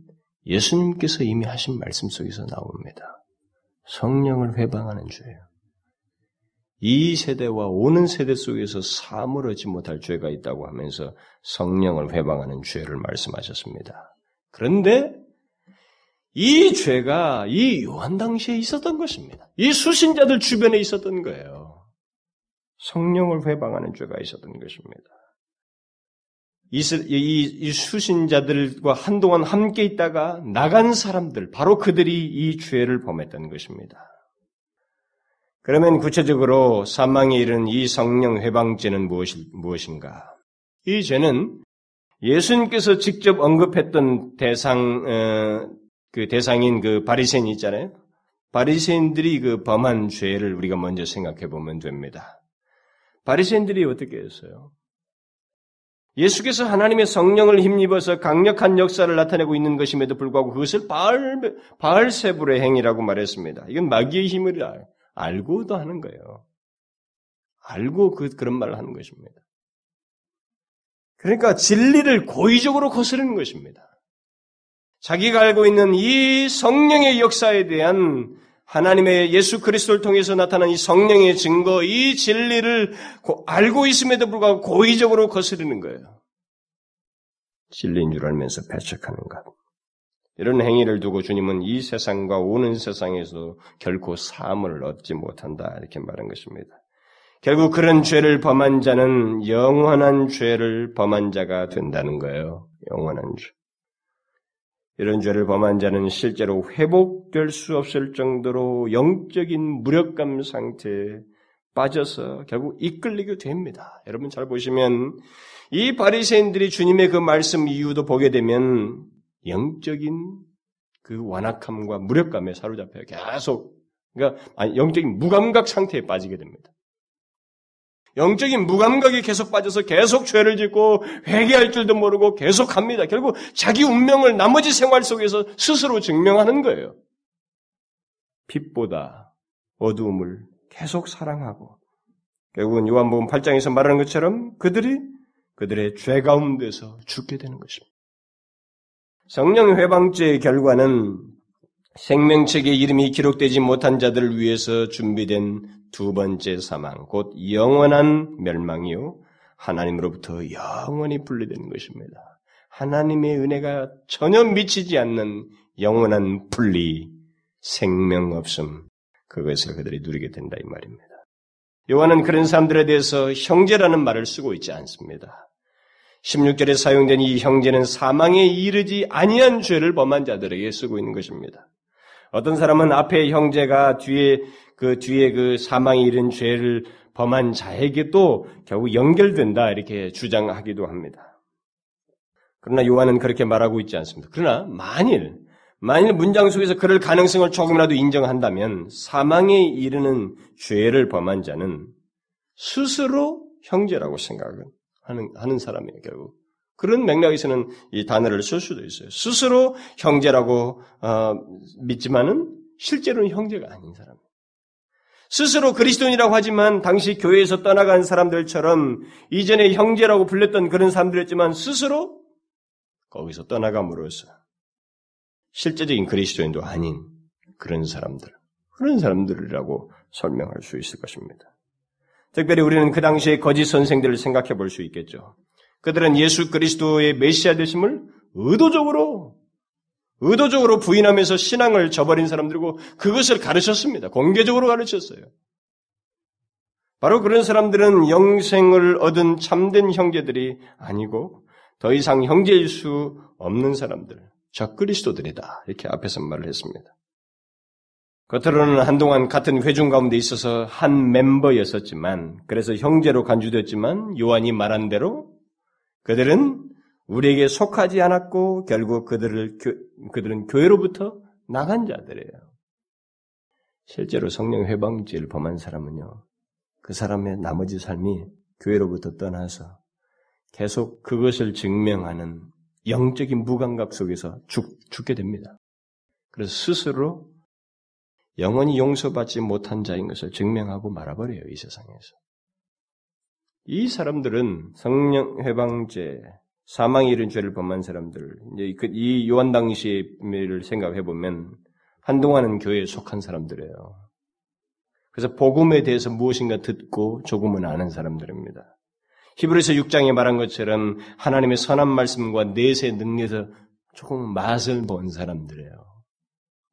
예수님께서 이미 하신 말씀 속에서 나옵니다. 성령을 회방하는 죄예요. 이 세대와 오는 세대 속에서 사물하지 못할 죄가 있다고 하면서 성령을 회방하는 죄를 말씀하셨습니다. 그런데 이 죄가 이 요한 당시에 있었던 것입니다. 이 수신자들 주변에 있었던 거예요. 성령을 회방하는 죄가 있었던 것입니다. 이, 이, 이 수신자들과 한동안 함께 있다가 나간 사람들, 바로 그들이 이 죄를 범했던 것입니다. 그러면 구체적으로 사망에 이른 이 성령 회방죄는 무엇인가? 이 죄는 예수님께서 직접 언급했던 대상 어, 그 대상인 그 바리새인 있잖아요. 바리새인들이 그 범한 죄를 우리가 먼저 생각해 보면 됩니다. 바리새인들이 어떻게 했어요? 예수께서 하나님의 성령을 힘입어서 강력한 역사를 나타내고 있는 것임에도 불구하고 그것을 바알, 바알세불의 행위라고 말했습니다. 이건 마귀의 힘을 알고도 하는 거예요. 알고 그, 그런 말을 하는 것입니다. 그러니까 진리를 고의적으로 거스르는 것입니다. 자기가 알고 있는 이 성령의 역사에 대한 하나님의 예수 그리스도를 통해서 나타난 이 성령의 증거, 이 진리를 알고 있음에도 불구하고 고의적으로 거스르는 거예요. 진리인 줄 알면서 배척하는 것. 이런 행위를 두고 주님은 이 세상과 오는 세상에서 결코 사함을 얻지 못한다 이렇게 말한 것입니다. 결국 그런 죄를 범한 자는 영원한 죄를 범한 자가 된다는 거예요. 영원한 죄. 이런 죄를 범한 자는 실제로 회복될 수 없을 정도로 영적인 무력감 상태에 빠져서 결국 이끌리게 됩니다. 여러분 잘 보시면 이 바리새인들이 주님의 그 말씀 이유도 보게 되면 영적인 그 완악함과 무력감에 사로잡혀 계속 그러니까 영적인 무감각 상태에 빠지게 됩니다. 영적인 무감각이 계속 빠져서 계속 죄를 짓고 회개할 줄도 모르고 계속 갑니다. 결국 자기 운명을 나머지 생활 속에서 스스로 증명하는 거예요. 빛보다 어두움을 계속 사랑하고 결국은 요한복음 8장에서 말하는 것처럼 그들이 그들의 죄 가운데서 죽게 되는 것입니다. 성령 회방죄의 결과는 생명책의 이름이 기록되지 못한 자들을 위해서 준비된 두 번째 사망, 곧 영원한 멸망이요. 하나님으로부터 영원히 분리되는 것입니다. 하나님의 은혜가 전혀 미치지 않는 영원한 분리, 생명 없음, 그것을 그들이 누리게 된다 이 말입니다. 요한은 그런 사람들에 대해서 형제라는 말을 쓰고 있지 않습니다. 16절에 사용된 이 형제는 사망에 이르지 아니한 죄를 범한 자들에게 쓰고 있는 것입니다. 어떤 사람은 앞에 형제가 뒤에 그 뒤에 그 사망에 이른 죄를 범한 자에게도 결국 연결된다 이렇게 주장하기도 합니다. 그러나 요한은 그렇게 말하고 있지 않습니다. 그러나 만일 만일 문장 속에서 그럴 가능성을 조금이라도 인정한다면 사망에 이르는 죄를 범한 자는 스스로 형제라고 생각을 하는, 하는 사람이에요, 결국. 그런 맥락에서는 이 단어를 쓸 수도 있어요. 스스로 형제라고 어, 믿지만은 실제로는 형제가 아닌 사람. 스스로 그리스도인이라고 하지만 당시 교회에서 떠나간 사람들처럼 이전에 형제라고 불렸던 그런 사람들이었지만 스스로 거기서 떠나감으로써 실제적인 그리스도인도 아닌 그런 사람들, 그런 사람들이라고 설명할 수 있을 것입니다. 특별히 우리는 그 당시의 거짓 선생들을 생각해 볼 수 있겠죠. 그들은 예수 그리스도의 메시아 되심을 의도적으로 의도적으로 부인하면서 신앙을 저버린 사람들이고 그것을 가르쳤습니다. 공개적으로 가르쳤어요. 바로 그런 사람들은 영생을 얻은 참된 형제들이 아니고 더 이상 형제일 수 없는 사람들, 적그리스도들이다. 이렇게 앞에서 말을 했습니다. 겉으로는 한동안 같은 회중 가운데 있어서 한 멤버였었지만, 그래서 형제로 간주됐지만, 요한이 말한 대로 그들은 우리에게 속하지 않았고, 결국 그들을, 그들은 교회로부터 나간 자들이에요. 실제로 성령 회방죄를 범한 사람은요, 그 사람의 나머지 삶이 교회로부터 떠나서 계속 그것을 증명하는 영적인 무감각 속에서 죽, 죽게 됩니다. 그래서 스스로 영원히 용서받지 못한 자인 것을 증명하고 말아버려요, 이 세상에서. 이 사람들은 성령 해방죄, 사망에 이른 죄를 범한 사람들, 이제 그, 이 요한 당시를 생각해 보면 한동안은 교회에 속한 사람들이에요. 그래서 복음에 대해서 무엇인가 듣고 조금은 아는 사람들입니다. 히브리서 6장에 말한 것처럼 하나님의 선한 말씀과 내세 능력에서 조금 맛을 본 사람들이에요.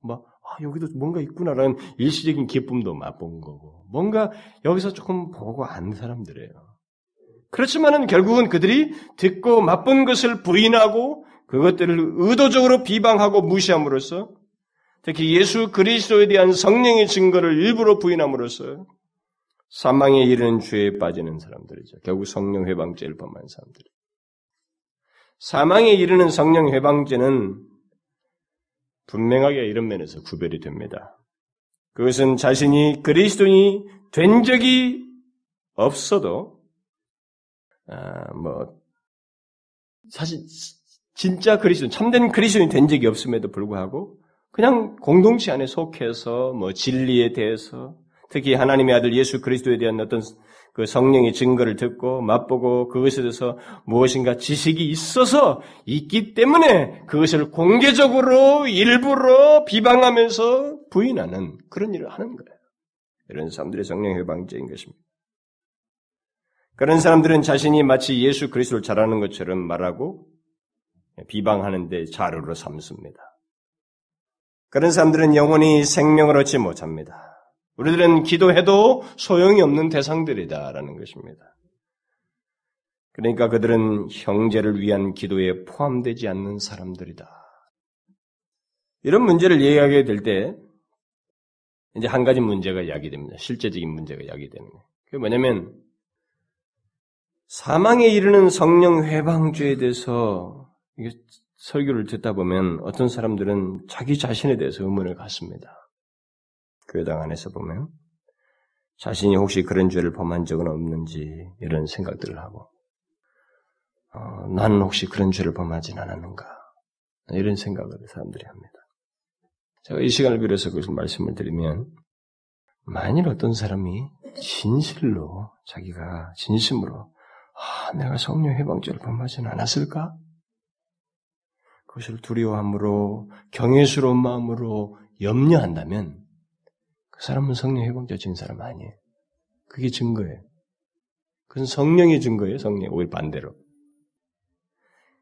뭐, 아, 여기도 뭔가 있구나라는 일시적인 기쁨도 맛본 거고, 뭔가 여기서 조금 보고 안 사람들이에요. 그렇지만은 결국은 그들이 듣고 맛본 것을 부인하고 그것들을 의도적으로 비방하고 무시함으로써 특히 예수 그리스도에 대한 성령의 증거를 일부러 부인함으로써 사망에 이르는 죄에 빠지는 사람들이죠. 결국 성령 회방죄를 범한 사람들. 사망에 이르는 성령 회방죄는 분명하게 이런 면에서 구별이 됩니다. 그것은 자신이 그리스도인이 된 적이 없어도 아, 뭐 사실 진짜 그리스도인 참된 그리스도인이 된 적이 없음에도 불구하고 그냥 공동체 안에 속해서 뭐 진리에 대해서 특히 하나님의 아들 예수 그리스도에 대한 어떤 그 성령의 증거를 듣고 맛보고 그것에 대해서 무엇인가 지식이 있어서 있기 때문에 그것을 공개적으로 일부러 비방하면서 부인하는 그런 일을 하는 거예요. 이런 사람들의 성령 회방죄인 것입니다. 그런 사람들은 자신이 마치 예수 그리스도를 잘하는 것처럼 말하고 비방하는데 자료로 삼습니다. 그런 사람들은 영원히 생명을 얻지 못합니다. 우리들은 기도해도 소용이 없는 대상들이다라는 것입니다. 그러니까 그들은 형제를 위한 기도에 포함되지 않는 사람들이다. 이런 문제를 얘기하게 될 때 이제 한 가지 문제가 야기됩니다. 실제적인 문제가 거예요. 그게 뭐냐면 사망에 이르는 성령 회방죄에 대해서 설교를 듣다 보면 어떤 사람들은 자기 자신에 대해서 의문을 갖습니다. 교회당 안에서 보면 자신이 혹시 그런 죄를 범한 적은 없는지 이런 생각들을 하고 어, 나는 혹시 그런 죄를 범하진 않았는가 이런 생각을 사람들이 합니다. 제가 이 시간을 빌어서 그것을 말씀을 드리면 만일 어떤 사람이 진실로 자기가 진심으로 아, 내가 성령 해방죄를 범하지는 않았을까? 그것을 두려워함으로 경외스러운 마음으로 염려한다면 그 사람은 성령 해방죄 진 사람 아니에요. 그게 증거예요. 그건 성령의 증거예요. 성령 오히려 반대로.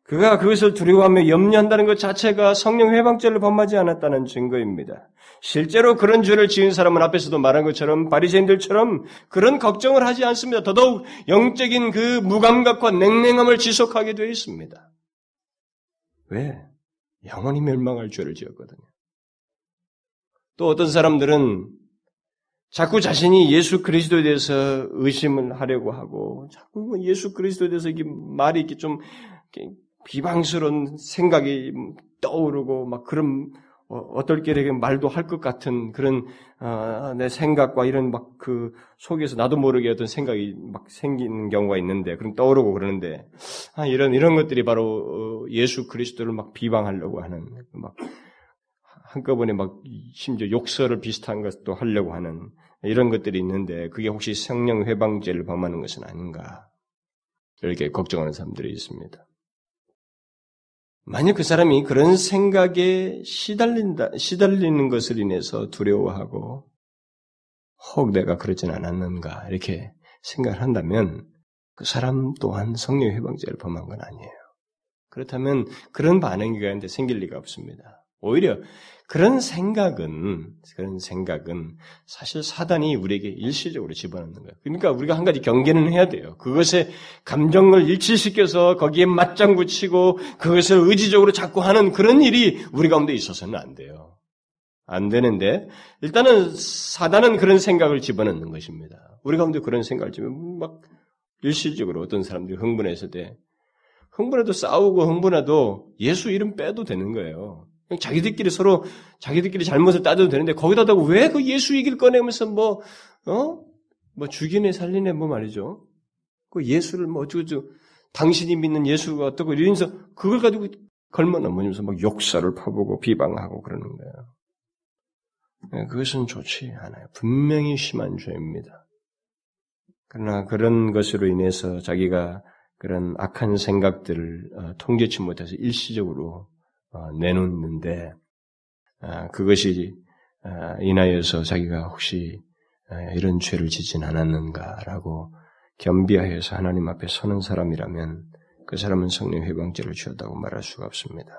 그가 그것을 두려워하며 염려한다는 것 자체가 성령 회방죄를 범하지 않았다는 증거입니다. 실제로 그런 죄를 지은 사람은 앞에서도 말한 것처럼 바리새인들처럼 그런 걱정을 하지 않습니다. 더더욱 영적인 그 무감각과 냉랭함을 지속하게 되어 있습니다. 왜? 영원히 멸망할 죄를 지었거든요. 또 어떤 사람들은 자꾸 자신이 예수 그리스도에 대해서 의심을 하려고 하고 자꾸 예수 그리스도에 대해서 이게 말이 이렇게 좀 비방스러운 생각이 떠오르고 막 그런 어, 떨결에게 말도 할 것 같은 그런 어, 내 생각과 이런 막 그 속에서 나도 모르게 어떤 생각이 막 생기는 경우가 있는데 그럼 떠오르고 그러는데 아, 이런 이런 것들이 바로 어, 예수 그리스도를 막 비방하려고 하는 막 한꺼번에 막 심지어 욕설을 비슷한 것도 하려고 하는 이런 것들이 있는데 그게 혹시 성령 회방죄를 범하는 것은 아닌가 이렇게 걱정하는 사람들이 있습니다. 만약 그 사람이 그런 생각에 시달린다, 시달리는 것을 인해서 두려워하고, 혹 내가 그러진 않았는가, 이렇게 생각을 한다면, 그 사람 또한 성령 회방죄를 범한 건 아니에요. 그렇다면 그런 반응이 가는데 생길 리가 없습니다. 오히려 그런 생각은 그런 생각은 사실 사단이 우리에게 일시적으로 집어넣는 거예요. 그러니까 우리가 한 가지 경계는 해야 돼요. 그것에 감정을 일치시켜서 거기에 맞장구 치고 그것을 의지적으로 자꾸 하는 그런 일이 우리 가운데 있어서는 안 돼요. 안 되는데 일단은 사단은 그런 생각을 집어넣는 것입니다. 우리 가운데 그런 생각을 집어 막 일시적으로 어떤 사람들이 흥분했을 때 흥분해도 싸우고 흥분해도 예수 이름 빼도 되는 거예요. 자기들끼리 서로 자기들끼리 잘못을 따져도 되는데 거기다 가 왜 그 예수 얘기를 꺼내면서 뭐 어? 뭐 죽이네 살리네 뭐 말이죠. 그 예수를 뭐 어쩌고 당신이 믿는 예수가 어떻고 이러면서 그걸 가지고 걸머 넘으면서 막 역사를 파보고 비방하고 그러는 거예요. 네, 그것은 좋지 않아요. 분명히 심한 죄입니다. 그러나 그런 것으로 인해서 자기가 그런 악한 생각들을 어, 통제치 못해서 일시적으로 어, 내놓는데 아, 그것이 아, 인하여서 자기가 혹시 아, 이런 죄를 짓진 않았는가라고 겸비하여서 하나님 앞에 서는 사람이라면 그 사람은 성령 회방죄를 지었다고 말할 수가 없습니다.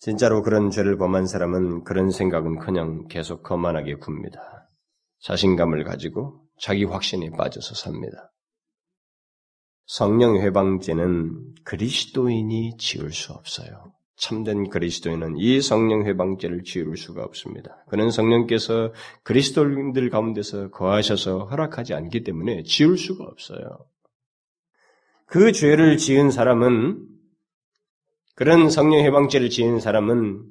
진짜로 그런 죄를 범한 사람은 그런 생각은 그냥 계속 거만하게 굽니다. 자신감을 가지고 자기 확신에 빠져서 삽니다. 성령 회방죄는 그리스도인이 지을 수 없어요. 참된 그리스도인은 이 성령 회방죄를 지을 수가 없습니다. 그는 성령께서 그리스도인들 가운데서 거하셔서 허락하지 않기 때문에 지을 수가 없어요. 그 죄를 지은 사람은 그런 성령 회방죄를 지은 사람은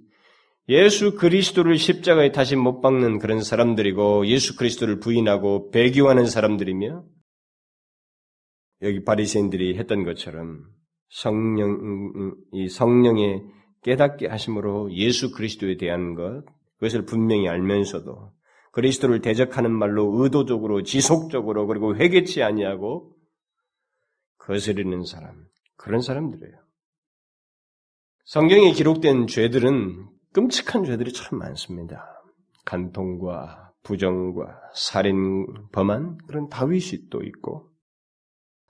예수 그리스도를 십자가에 다시 못 박는 그런 사람들이고 예수 그리스도를 부인하고 배교하는 사람들이며 여기 바리새인들이 했던 것처럼 성령 이 성령의 깨닫게 하심으로 예수 그리스도에 대한 것 그것을 분명히 알면서도 그리스도를 대적하는 말로 의도적으로 지속적으로 그리고 회개치 아니하고 거스르는 사람 그런 사람들이에요. 성경에 기록된 죄들은 끔찍한 죄들이 참 많습니다. 간통과 부정과 살인 범한 그런 다윗이 또 있고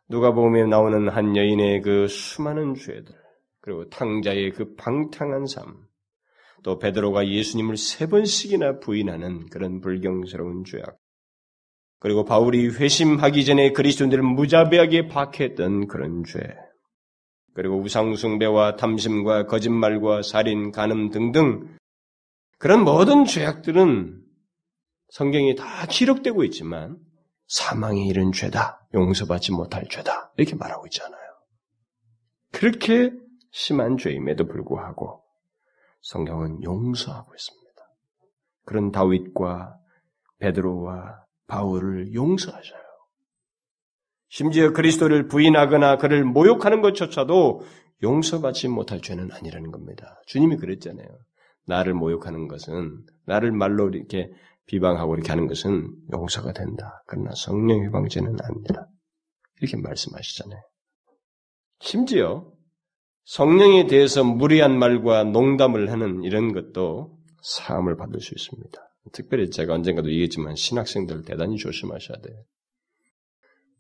누가 보면 나오는 한 여인의 그 수많은 죄들, 그리고 탕자의 그 방탕한 삶, 또 베드로가 예수님을 세 번씩이나 부인하는 그런 불경스러운 죄악, 그리고 바울이 회심하기 전에 그리스도인들을 무자비하게 박했던 그런 죄, 그리고 우상숭배와 탐심과 거짓말과 살인, 간음 등등 그런 모든 죄악들은 성경이 다 기록되고 있지만 사망에 이른 죄다. 용서받지 못할 죄다. 이렇게 말하고 있잖아요. 그렇게 심한 죄임에도 불구하고 성경은 용서하고 있습니다. 그런 다윗과 베드로와 바울을 용서하셔요. 심지어 그리스도를 부인하거나 그를 모욕하는 것조차도 용서받지 못할 죄는 아니라는 겁니다. 주님이 그랬잖아요. 나를 모욕하는 것은 나를 말로 이렇게 비방하고 이렇게 하는 것은 용서가 된다. 그러나 성령 회방죄는 아니다. 이렇게 말씀하시잖아요. 심지어 성령에 대해서 무리한 말과 농담을 하는 이런 것도 사함을 받을 수 있습니다. 특별히 제가 언젠가도 얘기했지만 신학생들 대단히 조심하셔야 돼요.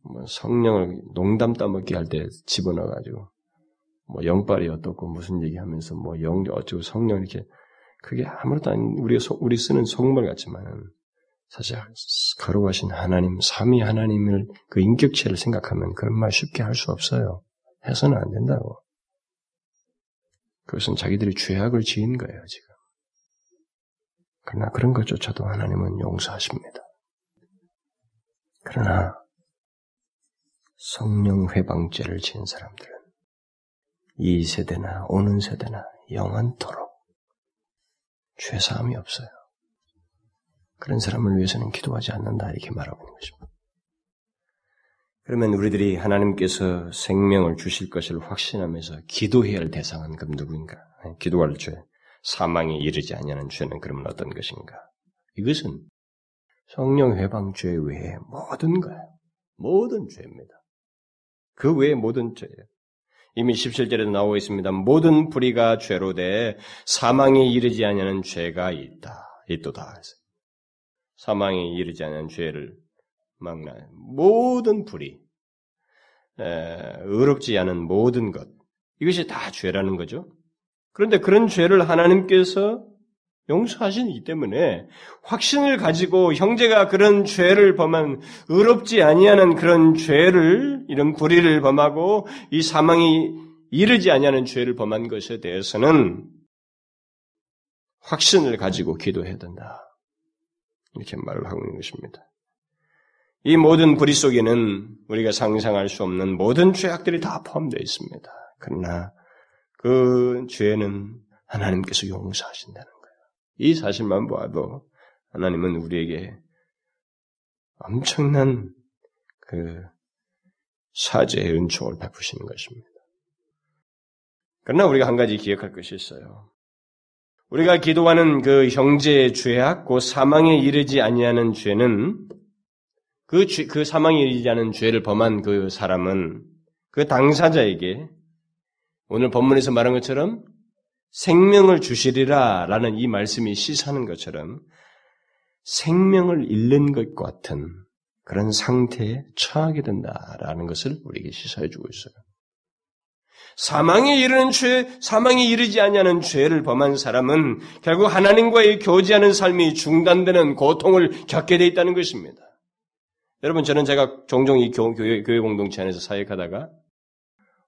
뭐 성령을 농담 따먹기 할 때 집어넣어가지고 뭐 영빨이 어떻고 무슨 얘기하면서 뭐 영 어쩌고 성령 이렇게 그게 아무렇도 아닌 우리가 우리 쓰는 속말 같지만은 사실 거룩하신 하나님, 삼위 하나님을 그 인격체를 생각하면 그런 말 쉽게 할 수 없어요. 해서는 안 된다고. 그것은 자기들이 죄악을 지은 거예요, 지금. 그러나 그런 것조차도 하나님은 용서하십니다. 그러나 성령 회방죄를 지은 사람들은 이 세대나 오는 세대나 영원토록 죄사함이 없어요. 그런 사람을 위해서는 기도하지 않는다 이렇게 말하고 있는 것입니다. 그러면 우리들이 하나님께서 생명을 주실 것을 확신하면서 기도해야 할 대상은 그럼 누구인가? 기도할 죄, 사망에 이르지 아니하는 죄는 그러면 어떤 것인가? 이것은 성령 회방 죄 외에 모든 거예요. 모든 죄입니다. 그 외에 모든 죄예요. 이미 17절에도 나오고 있습니다. 모든 불의가 죄로 돼 사망에 이르지 아니하는 죄가 있다. 있도다. 사망에 이르지 않은 죄를 막나 모든 불의, 에, 의롭지 않은 모든 것 이것이 다 죄라는 거죠. 그런데 그런 죄를 하나님께서 용서하시기 때문에 확신을 가지고 형제가 그런 죄를 범한 의롭지 아니하는 그런 죄를 이런 불의를 범하고 이 사망이 이르지 아니하는 죄를 범한 것에 대해서는 확신을 가지고 기도해야 된다. 이렇게 말을 하고 있는 것입니다. 이 모든 불의 속에는 우리가 상상할 수 없는 모든 죄악들이 다 포함되어 있습니다. 그러나 그 죄는 하나님께서 용서하신다는. 이 사실만 보아도 하나님은 우리에게 엄청난 그 사죄의 은총을 베푸시는 것입니다. 그러나 우리가 한 가지 기억할 것이 있어요. 우리가 기도하는 그 형제의 죄악, 그 사망에 이르지 아니하는 죄는 그, 죄, 그 사망에 이르지 않은 죄를 범한 그 사람은 그 당사자에게 오늘 본문에서 말한 것처럼 생명을 주시리라 라는 이 말씀이 시사하는 것처럼 생명을 잃는 것 같은 그런 상태에 처하게 된다라는 것을 우리에게 시사해 주고 있어요. 사망에 이르는 죄, 사망에 이르지 아니하는 죄를 범한 사람은 결국 하나님과의 교제하는 삶이 중단되는 고통을 겪게 돼 있다는 것입니다. 여러분 저는 제가 종종 이 교회, 교회 공동체 안에서 사역하다가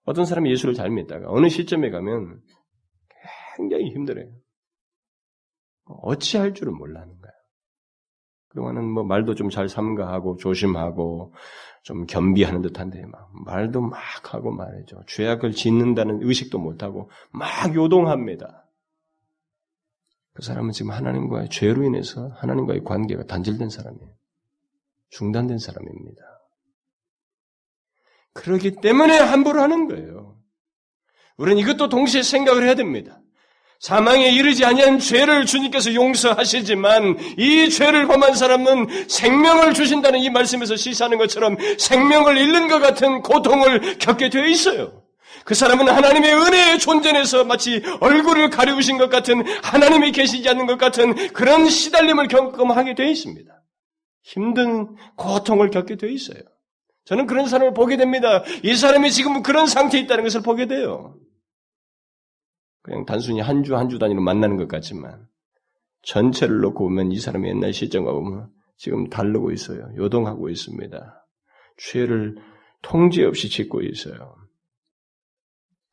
어떤 사람이 예수를 잘 믿다가 어느 시점에 가면 굉장히 힘들어요. 어찌할 줄을 몰라는 거야. 그동안은 뭐 말도 좀 잘 삼가하고 조심하고 좀 겸비하는 듯한데 막 말도 막 하고 말이죠. 죄악을 짓는다는 의식도 못하고 막 요동합니다. 그 사람은 지금 하나님과의 죄로 인해서 하나님과의 관계가 단절된 사람이에요. 중단된 사람입니다. 그렇기 때문에 함부로 하는 거예요. 우리는 이것도 동시에 생각을 해야 됩니다. 사망에 이르지 아니한 죄를 주님께서 용서하시지만 이 죄를 범한 사람은 생명을 주신다는 이 말씀에서 시사하는 것처럼 생명을 잃는 것 같은 고통을 겪게 되어 있어요. 그 사람은 하나님의 은혜의 존재에서 마치 얼굴을 가리우신 것 같은 하나님이 계시지 않는 것 같은 그런 시달림을 경험하게 되어 있습니다. 힘든 고통을 겪게 되어 있어요. 저는 그런 사람을 보게 됩니다. 이 사람이 지금 그런 상태에 있다는 것을 보게 돼요. 그냥 단순히 한주 한 주 단위로 만나는 것 같지만 전체를 놓고 보면 이 사람의 옛날 시점과 보면 지금 다르고 있어요. 요동하고 있습니다. 죄를 통제 없이 짓고 있어요.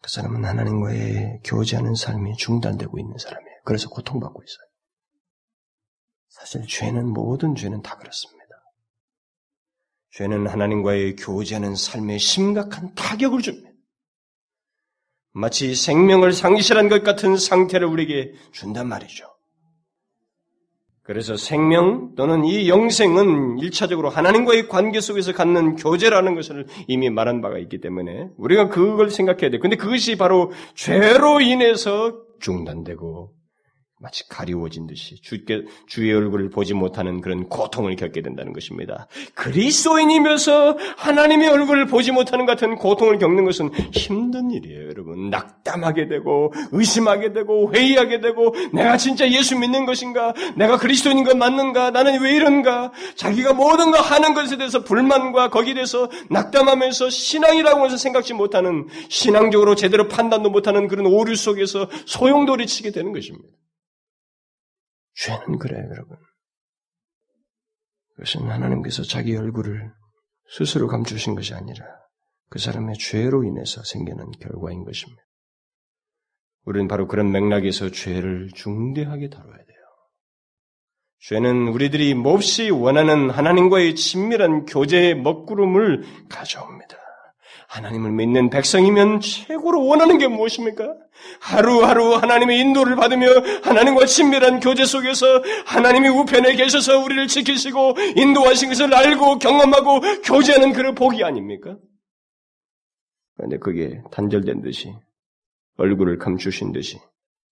그 사람은 하나님과의 교제하는 삶이 중단되고 있는 사람이에요. 그래서 고통받고 있어요. 사실 죄는 모든 죄는 다 그렇습니다. 죄는 하나님과의 교제하는 삶에 심각한 타격을 줍니다. 마치 생명을 상실한 것 같은 상태를 우리에게 준단 말이죠. 그래서 생명 또는 이 영생은 일차적으로 하나님과의 관계 속에서 갖는 교제라는 것을 이미 말한 바가 있기 때문에 우리가 그걸 생각해야 돼. 근데 그것이 바로 죄로 인해서 중단되고 마치 가리워진 듯이 주께, 주의 얼굴을 보지 못하는 그런 고통을 겪게 된다는 것입니다. 그리스도인이면서 하나님의 얼굴을 보지 못하는 같은 고통을 겪는 것은 힘든 일이에요, 여러분. 낙담하게 되고, 의심하게 되고, 회의하게 되고, 내가 진짜 예수 믿는 것인가? 내가 그리스도인인 것 맞는가? 나는 왜 이런가? 자기가 모든 거 하는 것에 대해서 불만과 거기에 대해서 낙담하면서 신앙이라고 해서 생각지 못하는, 신앙적으로 제대로 판단도 못하는 그런 오류 속에서 소용돌이 치게 되는 것입니다. 죄는 그래요, 여러분. 그것은 하나님께서 자기 얼굴을 스스로 감추신 것이 아니라 그 사람의 죄로 인해서 생기는 결과인 것입니다. 우리는 바로 그런 맥락에서 죄를 중대하게 다뤄야 돼요. 죄는 우리들이 몹시 원하는 하나님과의 친밀한 교제의 먹구름을 가져옵니다. 하나님을 믿는 백성이면 최고로 원하는 게 무엇입니까? 하루하루 하나님의 인도를 받으며 하나님과 친밀한 교제 속에서 하나님이 우편에 계셔서 우리를 지키시고 인도하신 것을 알고 경험하고 교제하는 그런 복이 아닙니까? 그런데 그게 단절된 듯이 얼굴을 감추신 듯이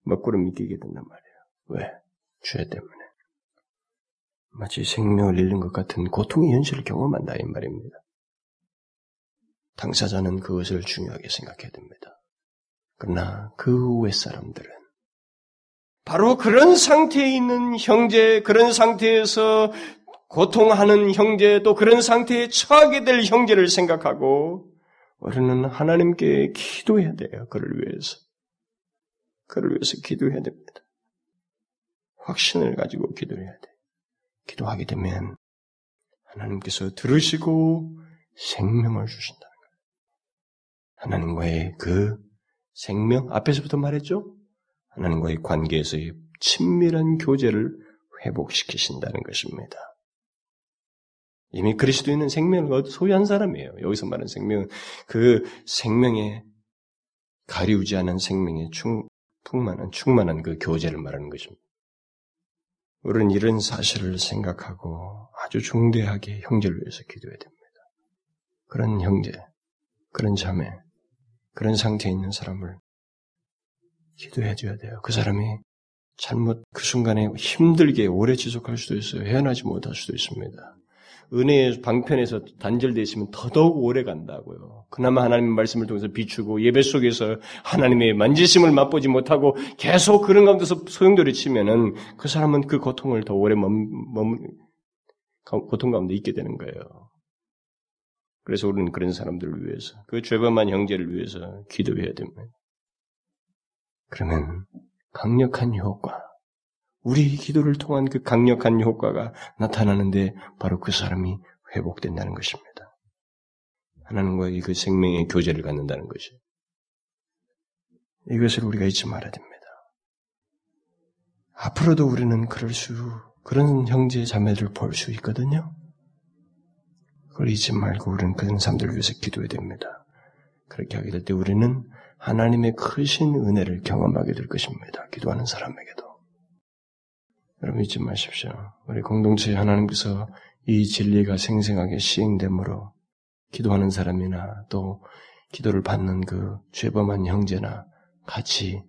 먹구름 믿기게 된단 말이에요. 왜? 죄 때문에. 마치 생명을 잃는 것 같은 고통의 현실을 경험한다 이 말입니다. 당사자는 그것을 중요하게 생각해야 됩니다. 그러나 그 후의 사람들은 바로 그런 상태에 있는 형제, 그런 상태에서 고통하는 형제, 또 그런 상태에 처하게 될 형제를 생각하고 우리는 하나님께 기도해야 돼요. 그를 위해서. 그를 위해서 기도해야 됩니다. 확신을 가지고 기도해야 돼. 기도하게 되면 하나님께서 들으시고 생명을 주신다. 하나님과의 그 생명, 앞에서부터 말했죠? 하나님과의 관계에서의 친밀한 교제를 회복시키신다는 것입니다. 이미 그리스도인은 생명을 소유한 사람이에요. 여기서 말하는 생명은 그 생명에 가리우지 않은 생명에 충, 풍만한, 충만한 그 교제를 말하는 것입니다. 우리는 이런 사실을 생각하고 아주 중대하게 형제를 위해서 기도해야 됩니다. 그런 형제, 그런 자매, 그런 상태에 있는 사람을 기도해 줘야 돼요. 그 사람이 잘못 그 순간에 힘들게 오래 지속할 수도 있어요. 헤어나지 못할 수도 있습니다. 은혜의 방편에서 단절되어 있으면 더더욱 오래 간다고요. 그나마 하나님의 말씀을 통해서 비추고 예배 속에서 하나님의 만지심을 맛보지 못하고 계속 그런 가운데서 소용돌이 치면은 그 사람은 그 고통을 더 오래 머물 고통 가운데 있게 되는 거예요. 그래서 우리는 그런 사람들을 위해서, 그 죄범한 형제를 위해서 기도해야 됩니다. 그러면 강력한 효과, 우리 기도를 통한 그 강력한 효과가 나타나는데 바로 그 사람이 회복된다는 것입니다. 하나님과의 그 생명의 교제를 갖는다는 것이. 이것을 우리가 잊지 말아야 됩니다. 앞으로도 우리는 그럴 수, 그런 형제 자매를 볼 수 있거든요. 그걸 잊지 말고 우리는 그런 사람들을 위해서 기도해야 됩니다. 그렇게 하게 될 때 우리는 하나님의 크신 은혜를 경험하게 될 것입니다. 기도하는 사람에게도. 여러분 잊지 마십시오. 우리 공동체에 하나님께서 이 진리가 생생하게 시행됨으로 기도하는 사람이나 또 기도를 받는 그 죄범한 형제나 같이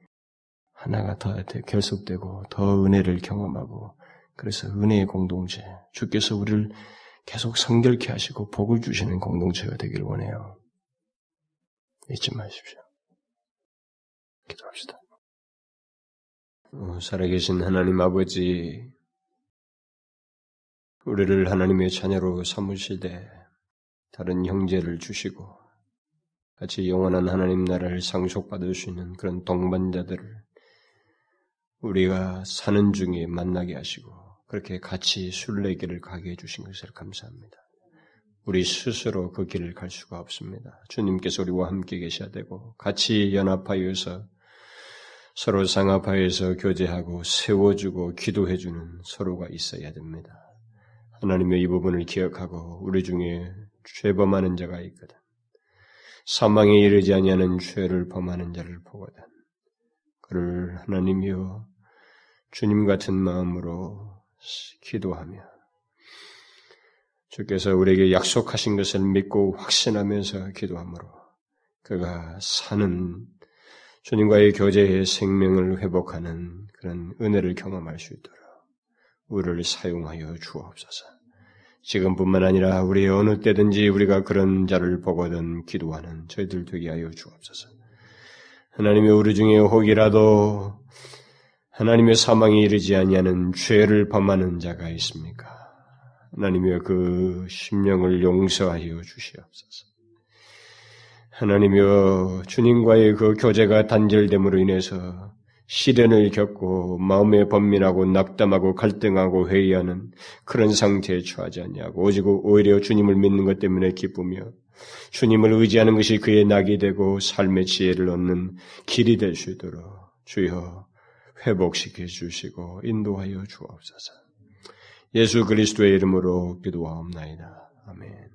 하나가 더 결속되고 더 은혜를 경험하고 그래서 은혜의 공동체 주께서 우리를 계속 성결케 하시고 복을 주시는 공동체가 되기를 원해요. 잊지 마십시오. 기도합시다. 어, 살아계신 하나님 아버지, 우리를 하나님의 자녀로 삼으시되 다른 형제를 주시고 같이 영원한 하나님 나라를 상속받을 수 있는 그런 동반자들을 우리가 사는 중에 만나게 하시고 그렇게 같이 순례길을 가게 해주신 것을 감사합니다. 우리 스스로 그 길을 갈 수가 없습니다. 주님께서 우리와 함께 계셔야 되고 같이 연합하여서 서로 상합하여서 교제하고 세워주고 기도해주는 서로가 있어야 됩니다. 하나님의 이 부분을 기억하고 우리 중에 죄범하는 자가 있거든. 사망에 이르지 아니하는 죄를 범하는 자를 보거든. 그를 하나님이여 주님 같은 마음으로 기도하며 주께서 우리에게 약속하신 것을 믿고 확신하면서 기도하므로 그가 사는 주님과의 교제의 생명을 회복하는 그런 은혜를 경험할 수 있도록 우리를 사용하여 주옵소서. 지금뿐만 아니라 우리 어느 때든지 우리가 그런 자를 보거든 기도하는 저희들 되게 하여 주옵소서. 하나님의 우리 중에 혹이라도 하나님의 사망에 이르지 아니하는 죄를 범하는 자가 있습니까? 하나님의 그 심령을 용서하여 주시옵소서. 하나님여 주님과의 그 교제가 단절됨으로 인해서 시련을 겪고 마음에 번민하고 낙담하고 갈등하고 회의하는 그런 상태에 처하지 않냐고 오직 오히려 주님을 믿는 것 때문에 기쁘며 주님을 의지하는 것이 그의 낙이 되고 삶의 지혜를 얻는 길이 될 수 있도록 주여 회복시켜 주시고 인도하여 주옵소서. 예수 그리스도의 이름으로 기도하옵나이다. 아멘.